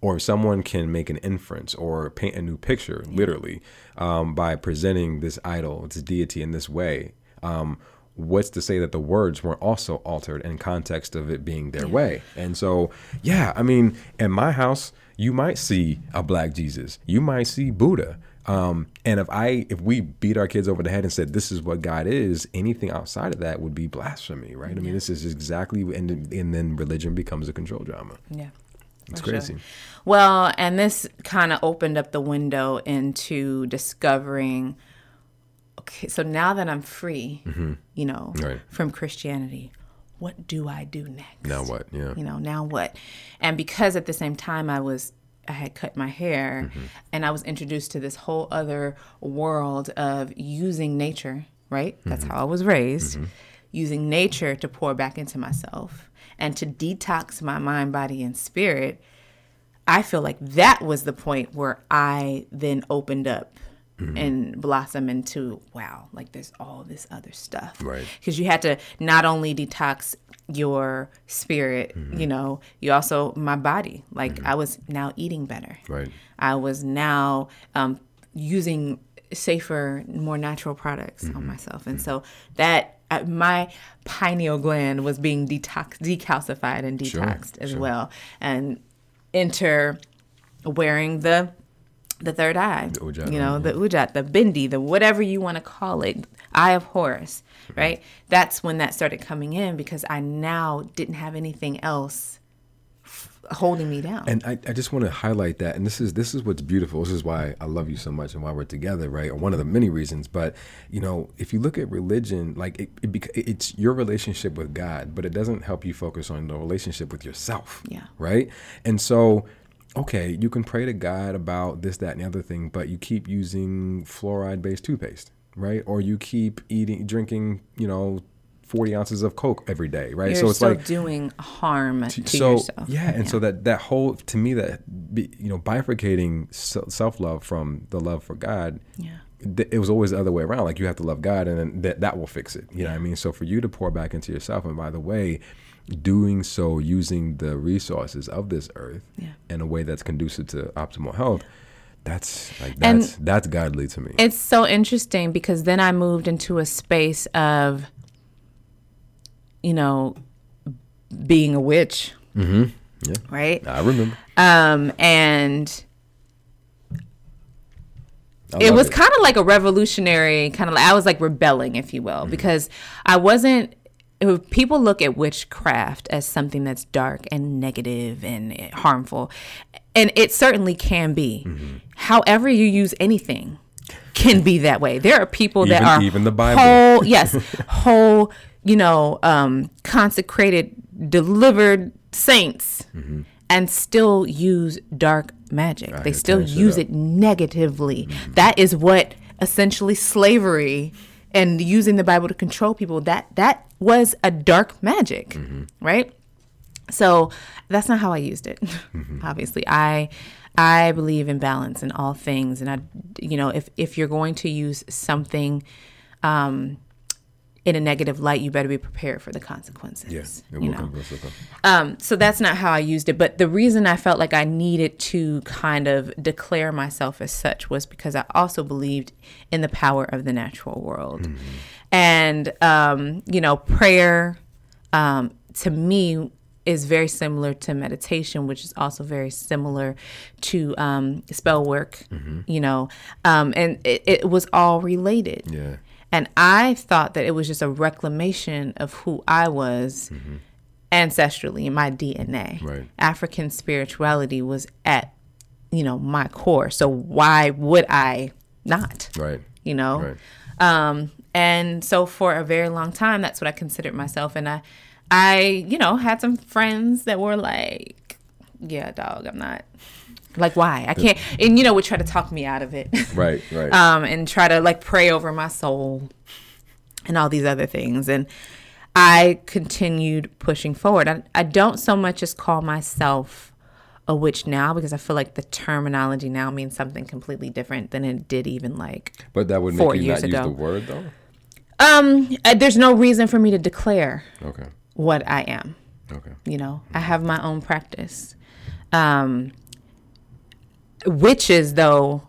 or if someone can make an inference or paint a new picture, literally, um, by presenting this idol, this deity in this way. Um, what's to say that the words weren't also altered in context of it being their way? And so, yeah, I mean, in my house, you might see a black Jesus, you might see Buddha. Um, and if I, if we beat our kids over the head and said this is what God is, anything outside of that would be blasphemy, right? I mean, this is exactly, and and then religion becomes a control drama. yeah. It's for sure. crazy. Well, and this kind of opened up the window into discovering okay, so now that I'm free, you know, Mm-hmm. Right. from Christianity, what do I do next? Now what? Yeah. You know, now what? And because at the same time I was I had cut my hair Mm-hmm. and I was introduced to this whole other world of using nature, right? That's Mm-hmm. how I was raised. Using nature to pour back into myself and to detox my mind, body, and spirit. I feel like that was the point where I then opened up Mm-hmm. and blossom into wow, like there's all this other stuff. Right. Because you had to not only detox your spirit, Mm-hmm. you know, you also, my body, like I was now eating better. Right. I was now um, using safer, more natural products Mm-hmm. on myself. And so that, uh, my pineal gland was being detox, decalcified and Sure, detoxed as sure. well. And enter wearing the the third eye, ujat, you know, the ujat, the bindi, the whatever you want to call it, eye of Horus, Mm-hmm. right? That's when that started coming in because I now didn't have anything else f- holding me down. And I, I just want to highlight that, and this is this is what's beautiful. This is why I love you so much, and why we're together, right? Or one of the many reasons. But you know, if you look at religion, like it, it bec- it's your relationship with God, but it doesn't help you focus on the relationship with yourself. Yeah. Right. And so, okay, you can pray to God about this, that, and the other thing, but you keep using fluoride-based toothpaste, right? Or you keep eating, drinking, you know. 40 ounces of coke every day right You're so it's like doing harm to so yourself. yeah and so that that whole to me that you know bifurcating self love from the love for god Yeah. it was always the other way around like you have to love god and then that, that will fix it you know what i mean so for you to pour back into yourself and by the way doing so using the resources of this earth Yeah. in a way that's conducive to optimal health that's like And- that's that's godly to me It's so interesting because then I moved into a space of, you know, being a witch, yeah right? i remember Um, and it was kind of like a revolutionary kind of like I was like rebelling, if you will, because I wasn't. If people look at witchcraft as something that's dark and negative and harmful, and it certainly can be. Mm-hmm. However, you use anything can be that way. There are people that are even the Bible. whole, yes, whole, you know, um, consecrated, delivered saints, mm-hmm. and still use dark magic. they still use up. it negatively. Mm-hmm. That is what essentially slavery and using the Bible to control people. That that was a dark magic, right? So that's not how I used it. Obviously, I I believe in balance in all things, and I, you know, if if you're going to use something um, in a negative light, you better be prepared for the consequences. yes it you know. come close to come. Um, so that's not how I used it. But the reason I felt like I needed to kind of declare myself as such was because I also believed in the power of the natural world. And, um, you know, prayer um, to me is very similar to meditation, which is also very similar to um, spell work, you know, um, and it, it was all related. yeah And I thought that it was just a reclamation of who I was ancestrally in my DNA. Right. African spirituality was at, you know, my core. So why would I not? right You know? right Um, and so for a very long time, that's what I considered myself. And I, I, you know, had some friends that were like, yeah, dog, I'm not. Like, why? I can't. And, you know, would try to talk me out of it. right right um, and try to like pray over my soul and all these other things. And I continued pushing forward. I, I don't so much as call myself a witch now because I feel like the terminology now means something completely different than it did even like. But that would make you years not use the word though. Um, uh, there's no reason for me to declare Okay. what I am. Okay. You know, I have my own practice. Um, witches though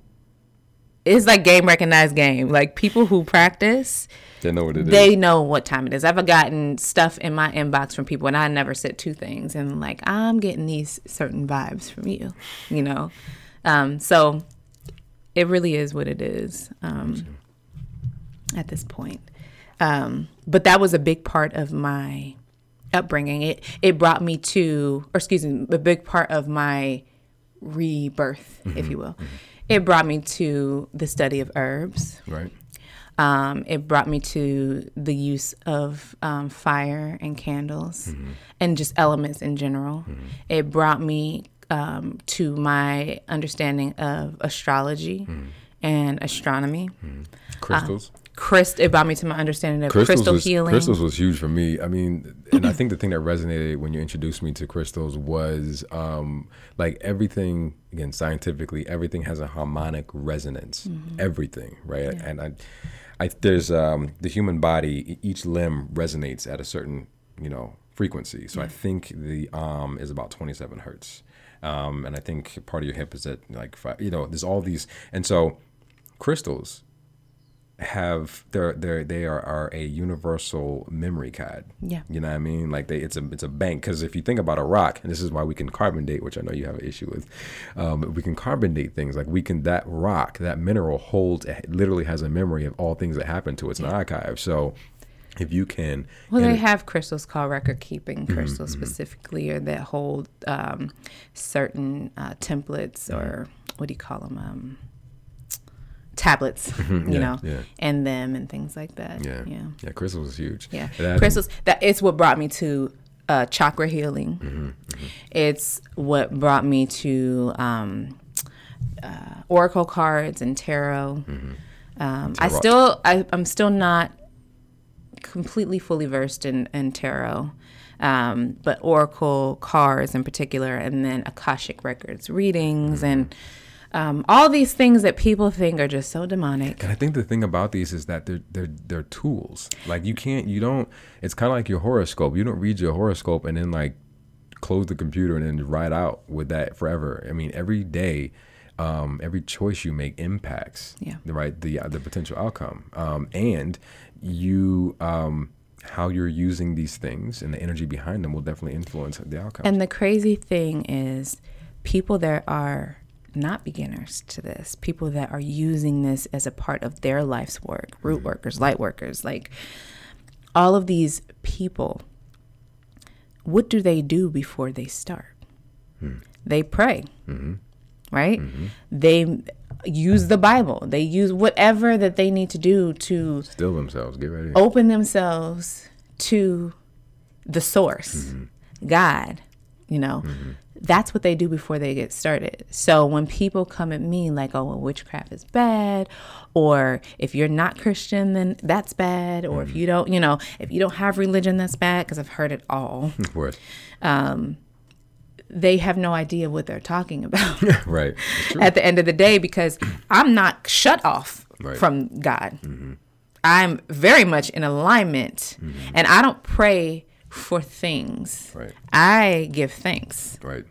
is like game recognized game. Like people who practice, They know what it is. they know what time it is. I've gotten stuff in my inbox from people, and I never said two things, and like I'm getting these certain vibes from you, you know. Um, so it really is what it is um, at this point. Um, but that was a big part of my upbringing. It it brought me to, or excuse me, a big part of my rebirth, if you will. It brought me to the study of herbs. right. Um, it brought me to the use of um, fire and candles and just elements in general. It brought me um, to my understanding of astrology and astronomy. Crystals. Crystal, it brought me to my understanding of crystal was, healing. Crystals was huge for me. I mean, and I think the thing that resonated when you introduced me to crystals was um, like everything. Again, scientifically, everything has a harmonic resonance. Mm-hmm. Everything, right? And I, I there's um, the human body. Each limb resonates at a certain, you know, frequency. So I think the arm is about 27 hertz, um, and I think part of your hip is at like five. You know, there's all these, and so crystals have they're they they are, are a universal memory card. Yeah. you know what I mean. Like they, it's a it's a bank because if you think about a rock, and this is why we can carbon date, which I know you have an issue with. Um, we can carbon date things like we can that rock that mineral holds literally has a memory of all things that happened to its an archive. So if you can, Well, they it- have crystals called record keeping Mm-hmm, crystals specifically, or that hold um, certain uh, templates, or what do you call them? Um, tablets, you Mm-hmm. yeah, know, yeah. and them and things like that. yeah, yeah, yeah, crystals is huge. yeah. It has- Crystals. That it's what brought me to uh, chakra healing. Mm-hmm, It's what brought me to um, uh, oracle cards and tarot. Mm-hmm. Um, I still, I, I'm still not completely fully versed in, in tarot, um, but oracle cards in particular, and then akashic records readings, and um, all these things that people think are just so demonic. And I think the thing about these is that they're they're they're tools. Like you can't you don't. It's kind of like your horoscope. You don't read your horoscope and then like close the computer and then ride out with that forever. I mean, every day, um, every choice you make impacts Yeah. the right the the potential outcome. Um, and you um, how you're using these things and the energy behind them will definitely influence the outcome. And the crazy thing is, people that are not beginners to this, people that are using this as a part of their life's work, root mm-hmm. workers, light workers, like all of these people, what do they do before they start? Hmm. They pray, mm-hmm. right? Mm-hmm. They use the Bible, they use whatever that they need to do to Still themselves. Get ready. open themselves to the source, God, you know. That's what they do before they get started. So when people come at me like, oh, well, witchcraft is bad, or if you're not Christian, then that's bad, or if mm. you don't, you know, if you don't have religion, that's bad, because I've heard it all. Of course. Um, they have no idea what they're talking about right. At the end of the day because I'm not shut off Right. from God. Mm-hmm. I'm very much in alignment mm-hmm. and I don't pray for things. Right. I give thanks. Right.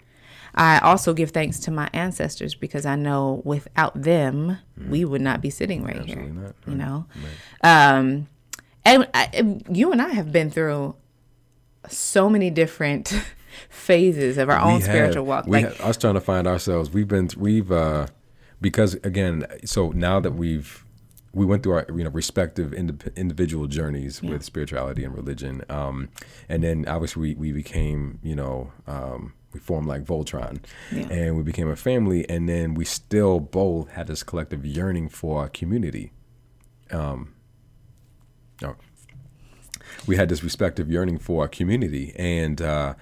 I also give thanks to my ancestors because I know without them, we would not be sitting right here. Absolutely not. You know? Um, and I, you and I have been through so many different phases of our own We spiritual walk. We Like, have, us trying to find ourselves. We've been we've uh because again, so now that we've we went through our you know respective indip- individual journeys with spirituality and religion, um, and then obviously we, we became you know um, we formed like Voltron, Yeah. and we became a family, and then we still both had this collective yearning for a community. Um, oh, we had this respective yearning for a community and uh,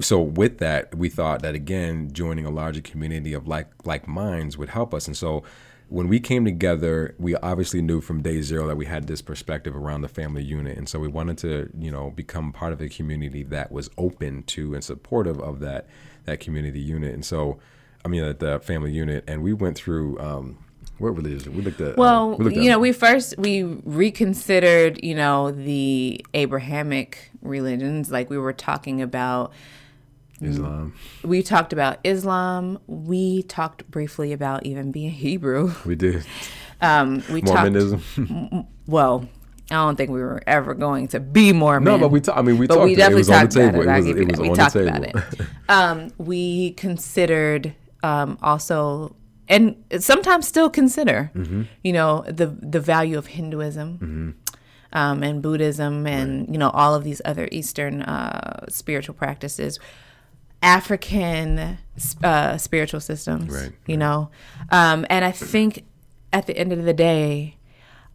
so with that we thought that again joining a larger community of like like minds would help us and so when we came together, we obviously knew from day zero that we had this perspective around the family unit, and so we wanted to, you know, become part of a community that was open to and supportive of that that community unit. And so, I mean, uh, the family unit, and we went through. Um, what religion? We looked at. Well, um, we looked at- you know, we first we reconsidered, you know, the Abrahamic religions. Like we were talking about, Islam. we talked about Islam. We talked briefly about even being Hebrew. We did Um, we talked. Mormonism. Well, I don't think we were ever going to be Mormon. no, but we. Ta- I mean, we But talked. we definitely it the talked about it. It was. It was. We talked about it. um, we considered um, also, and sometimes still consider, Mm-hmm. you know, the the value of Hinduism. Um, and Buddhism, and you know all of these other Eastern uh, spiritual practices, African uh, spiritual systems, Right, you know, um, and I think at the end of the day,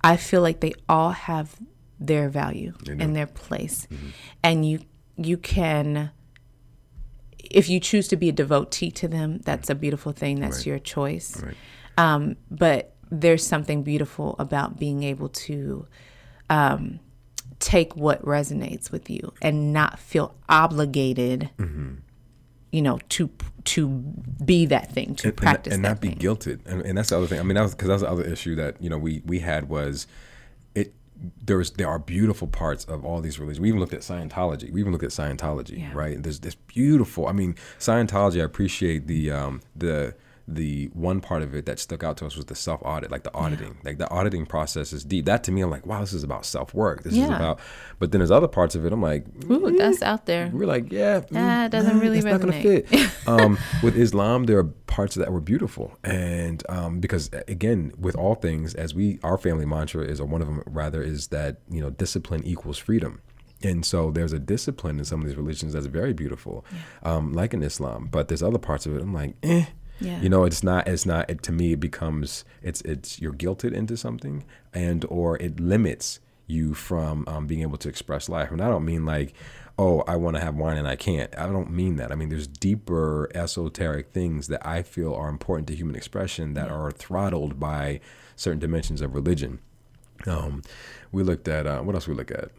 I feel like they all have their value and their place, Mm-hmm. and you you can, if you choose to be a devotee to them, that's a beautiful thing. That's Right. your choice. Right. Um, but there's something beautiful about being able to um, take what resonates with you and not feel obligated. You know, to to be that thing, to and, practice and that not be thing. guilted. And, and that's the other thing. I mean, that was because that was the other issue that you know we we had was it. There was there are beautiful parts of all these religions. We even looked at Scientology. We even looked at Scientology, Yeah. right? There's this beautiful. I mean, Scientology. I appreciate the um the the one part of it that stuck out to us was the self audit, like the auditing. Like the auditing process is deep. That to me, I'm like, wow, this is about self work. This is about. But then there's other parts of it. I'm like, Ooh, that's out there. we're like, yeah, mm, Ah, it doesn't really that's not gonna fit. um, with Islam, there are parts that were beautiful, and um, because again, with all things, as we our family mantra is, or one of them rather, is that you know discipline equals freedom. And so there's a discipline in some of these religions that's very beautiful, um, like in Islam. But there's other parts of it I'm like, eh. Yeah. You know, it's not. It's not. It, to me, it becomes. It's. It's. You're guilted into something, and or it limits you from um, being able to express life. And I don't mean like, oh, I want to have wine and I can't. I don't mean that. I mean there's deeper esoteric things that I feel are important to human expression that are throttled by certain dimensions of religion. Um, we looked at uh, what else we look at.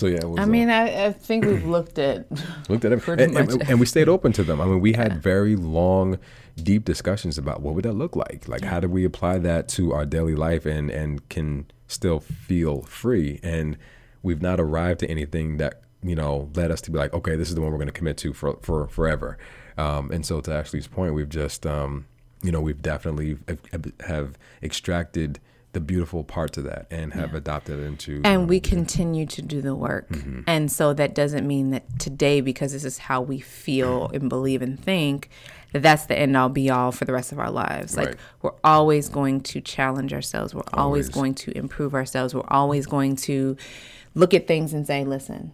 So yeah, was, I uh, mean, I, I think we've looked at. looked at it, and, and- and we stayed open to them. I mean, we had very long, deep discussions about what would that look like. Like, how do we apply that to our daily life and and can still feel free? And we've not arrived to anything that you know led us to be like, okay, this is the one we're going to commit to for for forever. Um, and so, to Ashley's point, we've just um, you know we've definitely have extracted the beautiful parts of that and have adopted into and we continue to do the work. Mm-hmm. And so that doesn't mean that today, because this is how we feel and believe and think, that that's the end all be all for the rest of our lives. Like Right. we're always going to challenge ourselves. We're always Always. going to improve ourselves. We're always going to look at things and say, listen,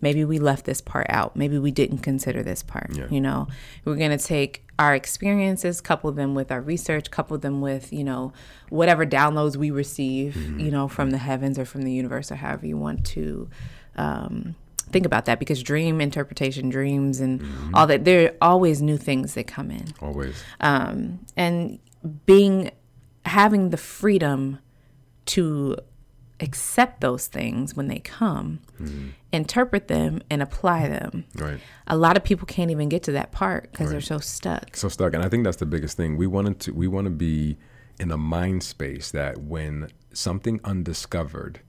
maybe we left this part out. Maybe we didn't consider this part. Yeah. You know, we're going to take our experiences, couple them with our research, couple them with, you know, whatever downloads we receive, you know, from the heavens or from the universe or however you want to um, think about that because dream interpretation, dreams, and all that, there are always new things that come in always um, and being having the freedom to accept those things when they come hmm. interpret them and apply them. Right. a lot of people can't even get to that part because they're so stuck. So stuck and i think that's the biggest thing. We wanted to we want to be in a mind space that when something undiscovered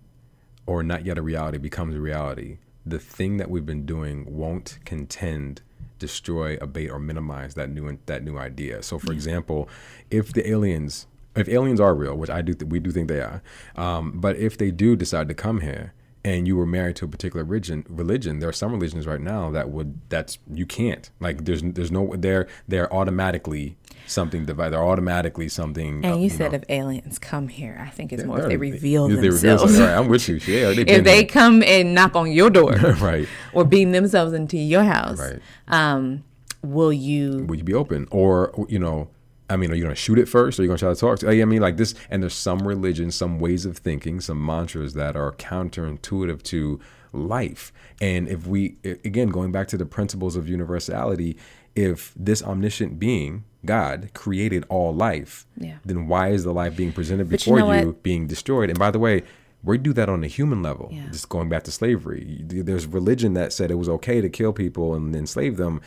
or not yet a reality becomes a reality the thing that we've been doing won't contend destroy abate or minimize that new that new idea. So for example if the aliens if aliens are real which i do th- we do think they are um, but if they do decide to come here and you were married to a particular religion religion there are some religions right now that would that's you can't. Like there's there's no they're they're automatically something divide they're automatically something uh, and you said know, if aliens come here i think it's more if they reveal if they reveal themselves. right, i'm with you. Yeah they've if they here. come and knock on your door right. or beam themselves into your house Right. um, will you will you be open? Or you know i mean are you going to shoot it first or are you going to try to talk to i mean like this and there's some religions some ways of thinking some mantras that are counterintuitive to life and if we again going back to the principles of universality if this omniscient being God, created all life, Yeah. then why is the life being presented But you before know you, being destroyed? And by the way, we do that on a human level. Yeah. Just going back to slavery, there's religion that said it was okay to kill people and enslave them.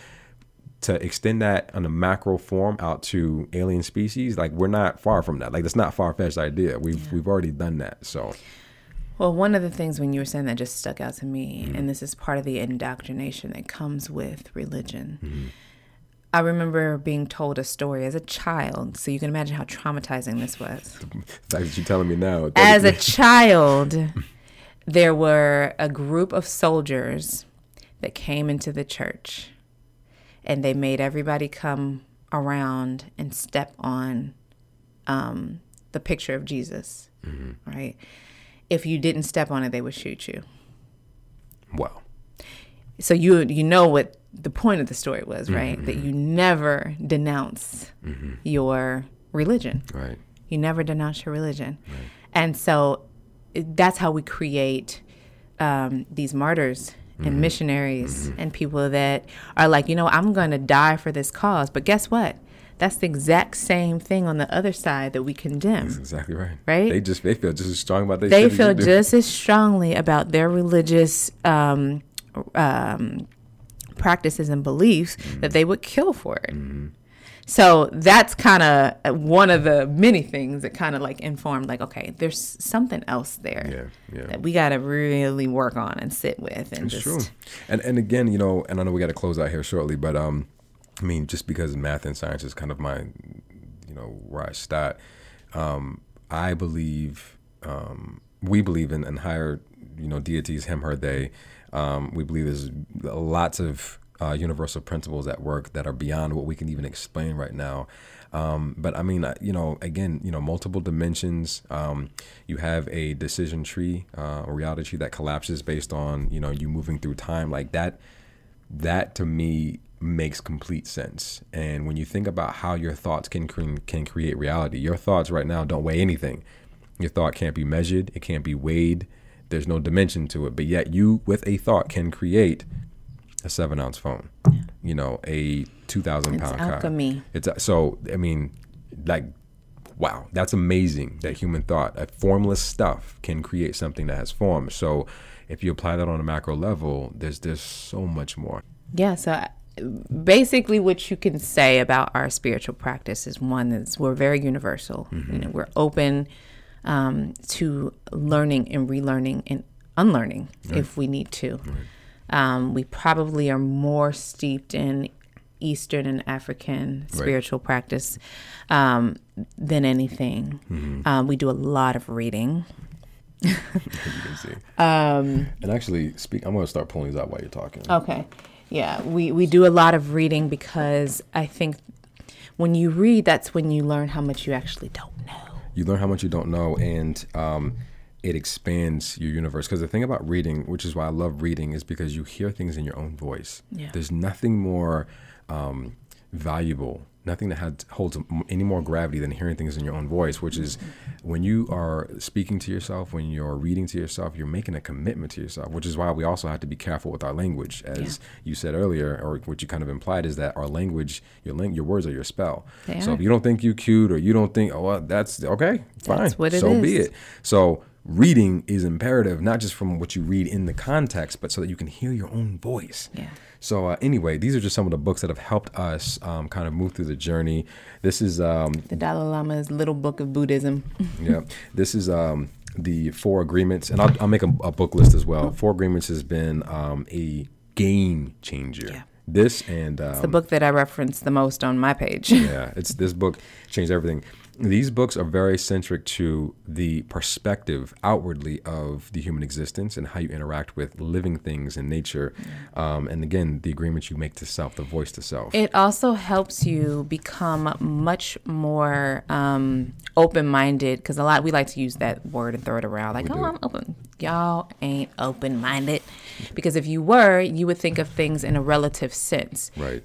To extend that on a macro form out to alien species, like we're not far from that. Like that's not far fetched idea. We've we've already done that. So Well, one of the things when you were saying that just stuck out to me, Mm-hmm. and this is part of the indoctrination that comes with religion. Mm-hmm. I remember being told a story as a child, so you can imagine how traumatizing this was. the fact that you're telling me now, As a child, there were a group of soldiers that came into the church, and they made everybody come around and step on um, the picture of Jesus, right? If you didn't step on it, they would shoot you. wow, So you you know what the point of the story was, right? That you never denounce your religion. right, You never denounce your religion. And so that's how we create um, these martyrs and missionaries and people that are like, you know, I'm going to die for this cause. But guess what? That's the exact same thing on the other side that we condemn. that's exactly right. Right? They just they feel just as strong about their They shit as feel just as strongly about their religious um, um, practices and beliefs Mm-hmm. that they would kill for it. So that's kind of one of the many things that kind of like informed, like, okay, there's something else there Yeah, yeah. that we got to really work on and sit with and It's just true. And and again, you know, and I know we got to close out here shortly, but um, I mean, just because math and science is kind of my, you know, where I start, um, I believe, um, we believe in, in higher, you know, deities, him, her, they. Um, we believe there's lots of uh, universal principles at work that are beyond what we can even explain right now. Um, but I mean, uh, you know, again, you know, multiple dimensions. Um, you have a decision tree, uh, a reality tree that collapses based on you know you moving through time like that. That to me makes complete sense. And when you think about how your thoughts can cre- can create reality, your thoughts right now don't weigh anything. Your thought can't be measured. It can't be weighed. There's no dimension to it. But yet, you with a thought can create a seven ounce phone. You know, a two thousand pound pound car. alchemy. It's so. I mean, like, wow, that's amazing that human thought, a formless stuff, can create something that has form. So, if you apply that on a macro level, there's there's so much more. Yeah, so I- basically what you can say about our spiritual practice is one is we're very universal. You know, we're open um, to learning and relearning and unlearning if we need to. Um, we probably are more steeped in Eastern and African spiritual practice um, than anything. Um, we do a lot of reading. You can see. Um, and actually, speak. I'm going to start pulling these out while you're talking. Okay. Yeah, we, we do a lot of reading because I think when you read, that's when you learn how much you actually don't know. you learn how much you don't know and um, it expands your universe. Because the thing about reading which is why i love reading is because you hear things in your own voice. Yeah. there's nothing more um, valuable nothing that has, holds any more gravity than hearing things in your own voice which is when you are speaking to yourself when you're reading to yourself you're making a commitment to yourself which is why we also have to be careful with our language. As you said earlier or what you kind of implied is that our language your lang- your words are your spell. They so are. if you don't think you're cute or you don't think oh well, that's okay fine That's it so be it. So reading is imperative not just from what you read in the context but so that you can hear your own voice Yeah. so uh, anyway these are just some of the books that have helped us um, kind of move through the journey this is um, The Dalai Lama's little book of Buddhism. yeah this is um, the four agreements and i'll, I'll make a, a book list as well four agreements has been um, a game changer Yeah. this and um, the book that I reference the most on my page. yeah, it's this book changed everything. These books are very centric to the perspective outwardly of the human existence and how you interact with living things in nature. Um, and again, the agreements you make to self, the voice to self. It also helps you become much more um, open-minded because a lot we like to use that word and throw it around like, "Oh, I'm open." Y'all ain't open-minded because if you were, you would think of things in a relative sense, right.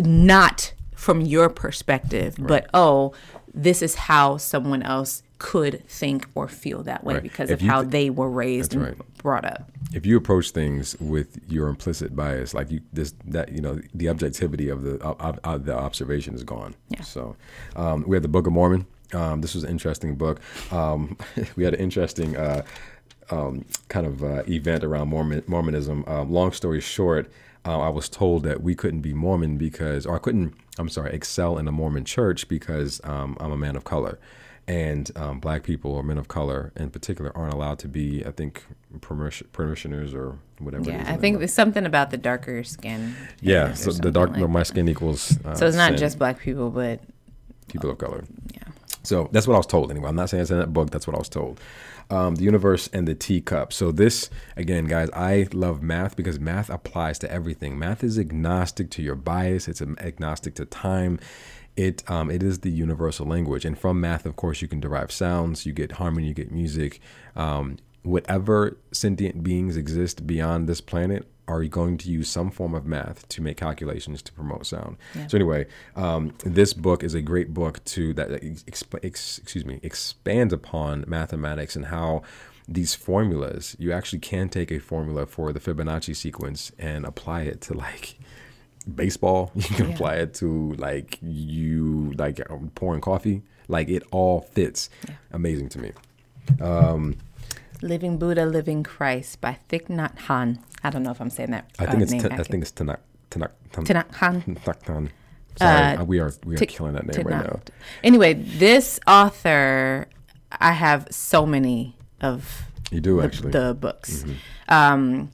not from your perspective, but oh, this is how someone else could think or feel that way Right. because If of how th- they were raised and right. brought up. if you approach things with your implicit bias, like you this that you know the objectivity of the of, of the observation is gone. Yeah. So um, we had the Book of Mormon. Um, this was an interesting book. Um, we had an interesting uh, um, kind of uh, event around Mormon, Mormonism. Um, long story short, uh, I was told that we couldn't be Mormon because, or I couldn't, I'm sorry, excel in a Mormon church because um, I'm a man of color. And um, black people or men of color in particular aren't allowed to be, I think, parishioners or whatever. Yeah, I think there's something about the darker skin. Yeah, so the dark, like my skin equals. Uh, so it's not sin. just black people, but people of color. Yeah. So that's what I was told anyway. I'm not saying it's in that book. That's what I was told um, the universe and the teacup. So this again, guys, I love math because math applies to everything. Math is agnostic to your bias. It's agnostic to time. It um, it is the universal language, and from math, of course, you can derive sounds. You get harmony. You get music. Um, whatever sentient beings exist beyond this planet are you going to use some form of math to make calculations to promote sound. Yeah. So anyway, um, this book is a great book to that exp- ex- excuse me expands upon mathematics and how these formulas you actually can take a formula for the Fibonacci sequence and apply it to like baseball. You can yeah. apply it to like you like pouring coffee. Like it all fits. Yeah. Amazing to me. Um, Living Buddha, Living Christ by Thich Nhat Hanh. I don't know if I'm saying that. I think uh, it's t- I think it's Tanakh Tanakh Tanakh Hanh. Sorry, uh, we are we are t- killing that name right now. Anyway, this author, I have so many of. You do the, actually the books. Mm-hmm. Um,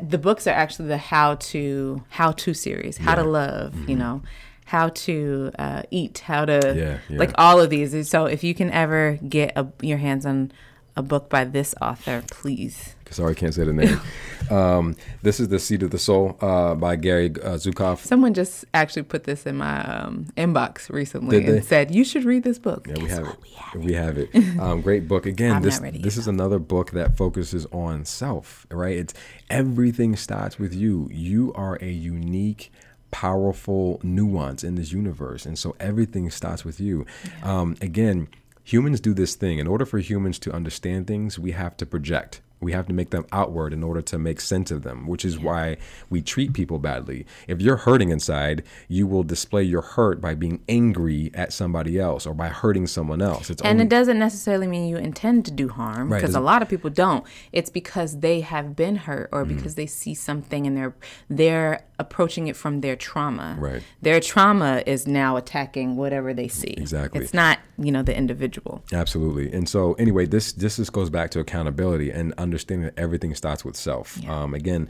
the books are actually the how to how to series, how yeah. to love. Mm-hmm. You know, how to uh, eat, how to yeah, yeah. like all of these. So if you can ever get a, your hands on a book by this author, please. Sorry, I can't say the name. um, this is The Seat of the Soul uh, by Gary uh, Zukav. Someone just actually put this in my um, inbox recently and said, You should read this book. Yeah, we have, we have, we have it. Um, great book. Again, this, this is another book that focuses on self, right? It's everything starts with you. You are a unique powerful nuance in this universe and so everything starts with you yeah. um, again humans do this thing. In order for humans to understand things, we have to project. We have to make them outward in order to make sense of them, which is why we treat people badly. If you're hurting inside, you will display your hurt by being angry at somebody else or by hurting someone else. It's and only... it doesn't necessarily mean you intend to do harm because right. a lot of people don't. It's because they have been hurt or mm. because they see something and they're they're approaching it from their trauma. Right. Their trauma is now attacking whatever they see. Exactly. It's not, you know, the individual. Absolutely. And so anyway, this this just goes back to accountability and understanding that everything starts with self. Yeah. Um, again,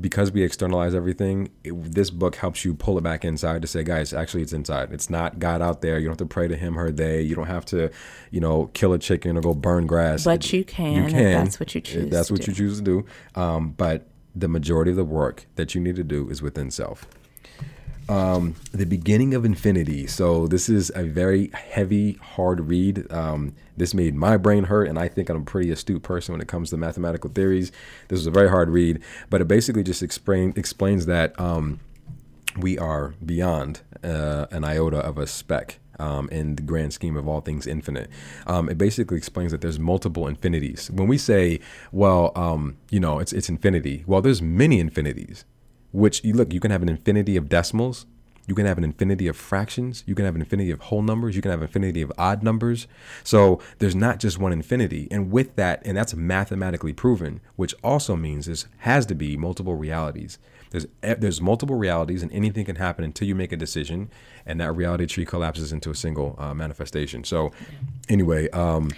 because we externalize everything, it, this book helps you pull it back inside to say, guys, actually, it's inside. It's not God out there. You don't have to pray to him, her, they. You don't have to, you know, kill a chicken or go burn grass. But you can. You can. that's what you choose. That's what do. you choose to do. Um, but the majority of the work that you need to do is within self. Um, the beginning of infinity. So this is a very heavy, hard read. Um, this made my brain hurt, and I think I'm a pretty astute person when it comes to mathematical theories. This was a very hard read, but it basically just explain, explains that um, we are beyond uh, an iota of a speck um, in the grand scheme of all things infinite. Um, it basically explains that there's multiple infinities. When we say, well, um, you know, it's it's infinity. Well, there's many infinities. Which you look, you can have an infinity of decimals. You can have an infinity of fractions. You can have an infinity of whole numbers. You can have an infinity of odd numbers. So there's not just one infinity. And with that, and that's mathematically proven, which also means this has to be multiple realities. There's there's multiple realities, and anything can happen until you make a decision, and that reality tree collapses into a single uh, manifestation. So, anyway. Um,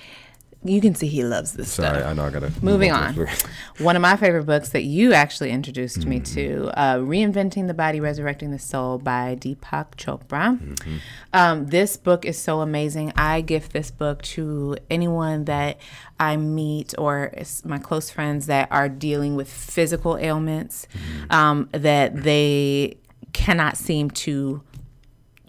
you can see he loves this Sorry, stuff. I know I gotta. Moving on. One of my favorite books that you actually introduced mm-hmm. me to, uh, "Reinventing the Body, Resurrecting the Soul" by Deepak Chopra. Mm-hmm. Um, this book is so amazing. I gift this book to anyone that I meet or my close friends that are dealing with physical ailments mm-hmm. um, that they cannot seem to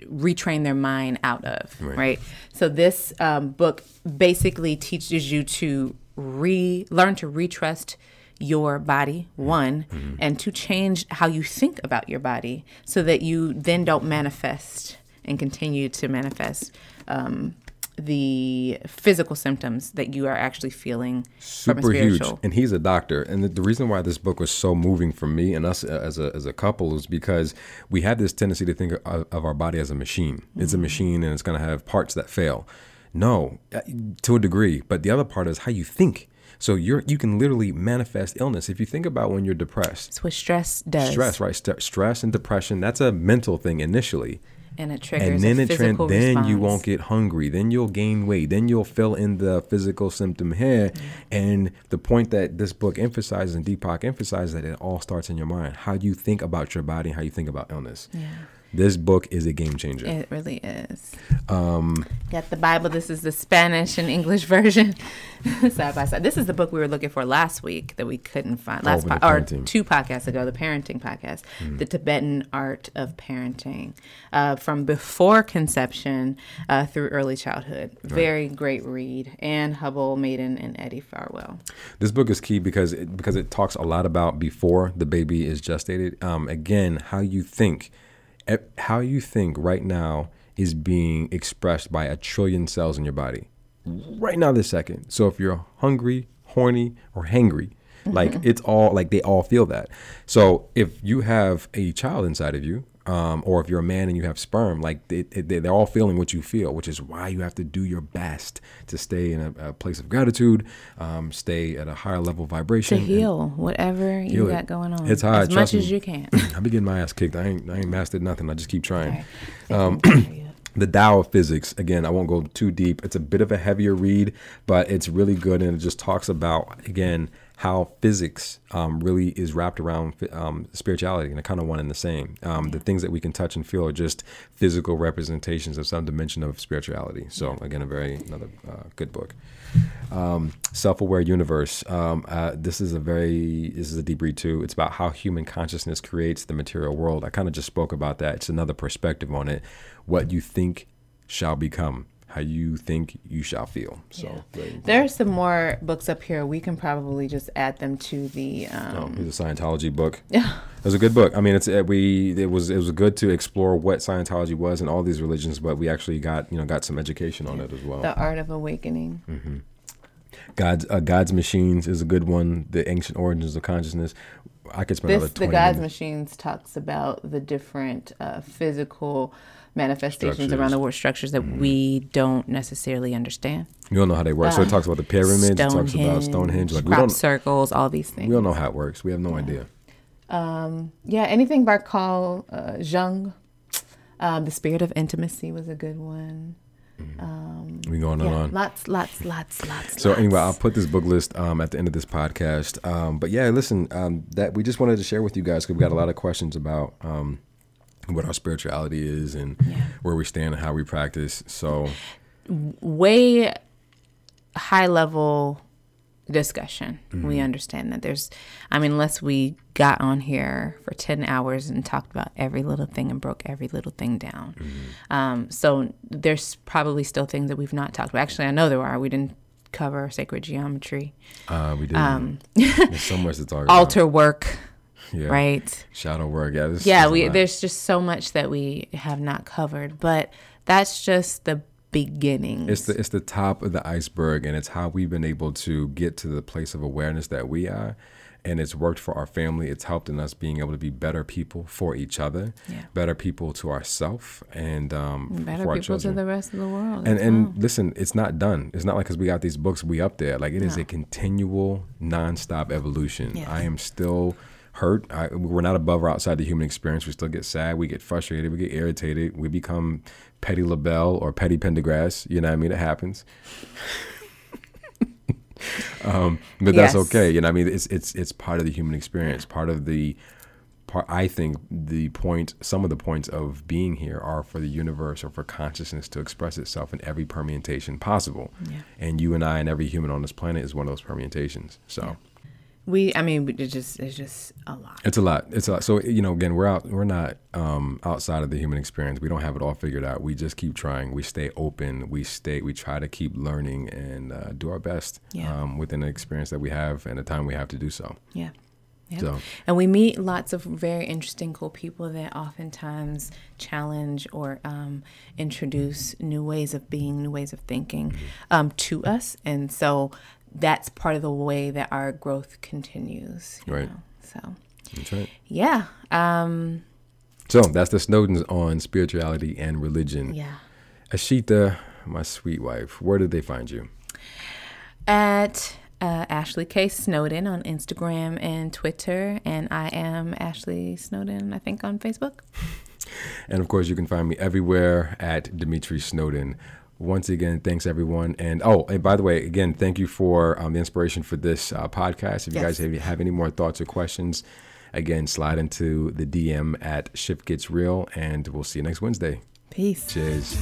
retrain their mind out of, right? right? So this um, book basically teaches you to re learn to retrust your body one mm-hmm. and to change how you think about your body so that you then don't manifest and continue to manifest um, the physical symptoms that you are actually feeling super huge. And he's a doctor. And the, the reason why this book was so moving for me and us as a, as a couple is because we have this tendency to think of, of our body as a machine. It's a machine and it's going to have parts that fail. No uh, to a degree. But the other part is how you think. So you're you can literally manifest illness. If you think about when you're depressed. It's what stress does. stress right. St- stress and depression that's a mental thing initially And it triggers and then a it trend, then you won't get hungry. Then you'll gain weight. Then you'll fill in the physical symptom here. Mm-hmm. And the point that this book emphasizes and deepak emphasizes that it all starts in your mind. How you think about your body and how you think about illness? Yeah. This book is a game changer It really is. Um, Got the Bible. This is the Spanish and English version side by side. This is the book we were looking for last week that we couldn't find. Last with po- or two podcasts ago, the parenting podcast, the Tibetan art of parenting, uh, from before conception uh, through early childhood. Very great read. Anne Hubbell, Maiden, and Eddie Farwell. this book is key because it, because it talks a lot about before the baby is gestated um, again how you think how you think right now is being expressed by a trillion cells in your body. Right now this second. So if you're hungry horny or hangry like mm-hmm. it's all like they all feel that. So if you have a child inside of you um, or if you're a man and you have sperm like they, they, they're all feeling what you feel which is why you have to do your best to stay in a, a place of gratitude um, stay at a higher level of To vibration and- heal whatever Heal you it. got going on. It's hard, As much trust as you can. I be getting my ass kicked. I ain't, I ain't mastered nothing. I just keep trying. Um, The Tao of Physics. Again, I won't go too deep. It's a bit of a heavier read, but it's really good, and it just talks about again how physics um, really is wrapped around um, spirituality, and they're kind of one and the same. Um, The things that we can touch and feel are just physical representations of some dimension of spirituality. So again, a very another uh, good book. Um, Self-aware universe. Um, uh, this is a very this is a deep read too. It's about how human consciousness creates the material world. I kind of just spoke about that. It's another perspective on it. What you think shall become. How you think you shall feel. So very- There's some more books up here. We can probably just add them to the. Oh, Um, here's a Scientology book. Yeah, it was a good book. I mean, it's we it was it was good to explore what Scientology was and all these religions, but we actually got you know got some education on it as well. the Art of Awakening. Mm. God's uh, God's machines is a good one. The ancient origins of consciousness. I could spend This, the God's minutes. Machines talks about the different uh, physical manifestations. Mm-hmm. around the world, structures that we don't necessarily understand. We don't know how they work. so it Uh, talks about the pyramids. It talks about Stonehenge. Like we crop don't circles, all these things. we don't know how it works. We have no idea. Um, yeah, anything by Carl uh, Jung. Um, the Spirit of Intimacy was a good one. We go on and Yeah, on. lots, lots, lots, lots. So anyway, I'll put this book list um, at the end of this podcast. Um, but yeah, listen, um, that we just wanted to share with you guys because we got a lot of questions about um, what our spirituality is and where we stand and how we practice. So way high level discussion. Mm-hmm. We understand that there's, I mean, unless we got on here for 10 hours and talked about every little thing and broke every little thing down. Mm-hmm. Um, so there's probably still things that we've not talked about. Actually, I know there are. We didn't cover sacred geometry, uh, we did. there's so much to talk about. altar work, Yeah. right? Shadow work. Yeah. Yeah, there's we there's just so much that we have not covered, but that's just the beginning. It's the it's the top of the iceberg, and it's how we've been able to get to the place of awareness that we are, and it's worked for our family. It's helped in us being able to be better people for each other, Yeah. better people to ourselves, and um, better people to the rest of the world. and and well. listen, it's not done. It's not like because we got these books, we up there. Like it is a continual, nonstop evolution. I am still hurt. I, we're not above or outside the human experience. We still get sad. We get frustrated. We get irritated. We become petty LaBelle or petty Pendergrass. You know what I mean? It happens. um, but that's Yes. okay. You know, what I mean, it's it's it's part of the human experience. Part of the part. I think the point, some of the points of being here are for the universe or for consciousness to express itself in every permutation possible. Yeah. And you and I and every human on this planet is one of those permutations. So. We, I mean, it's just it's just a lot. It's a lot. It's a lot. So you know, again, we're out. We're not um, outside of the human experience. We don't have it all figured out. We just keep trying. We stay open. We stay. We try to keep learning and uh, do our best Yeah. um, within the experience that we have and the time we have to do so. Yeah. Yep. So And we meet lots of very interesting, cool people that oftentimes challenge or um, introduce new ways of being, new ways of thinking um, to us. And so that's part of the way that our growth continues. Right. know. So, that's right. yeah. Um, So that's the Snowdens on spirituality and religion. yeah. Ashita, my sweet wife, where did they find you? At uh, Ashley K. Snowden on Instagram and Twitter. And I am Ashley Snowden, I think, on Facebook. And of course, you can find me everywhere at Dimitri Snowden. Once again, thanks everyone. And oh, and by the way, again, thank you for um, the inspiration for this uh, podcast. If you Yes. guys have, have any more thoughts or questions, again, slide into the DM at Shift Gets Real, and we'll see you next Wednesday. Peace. Cheers.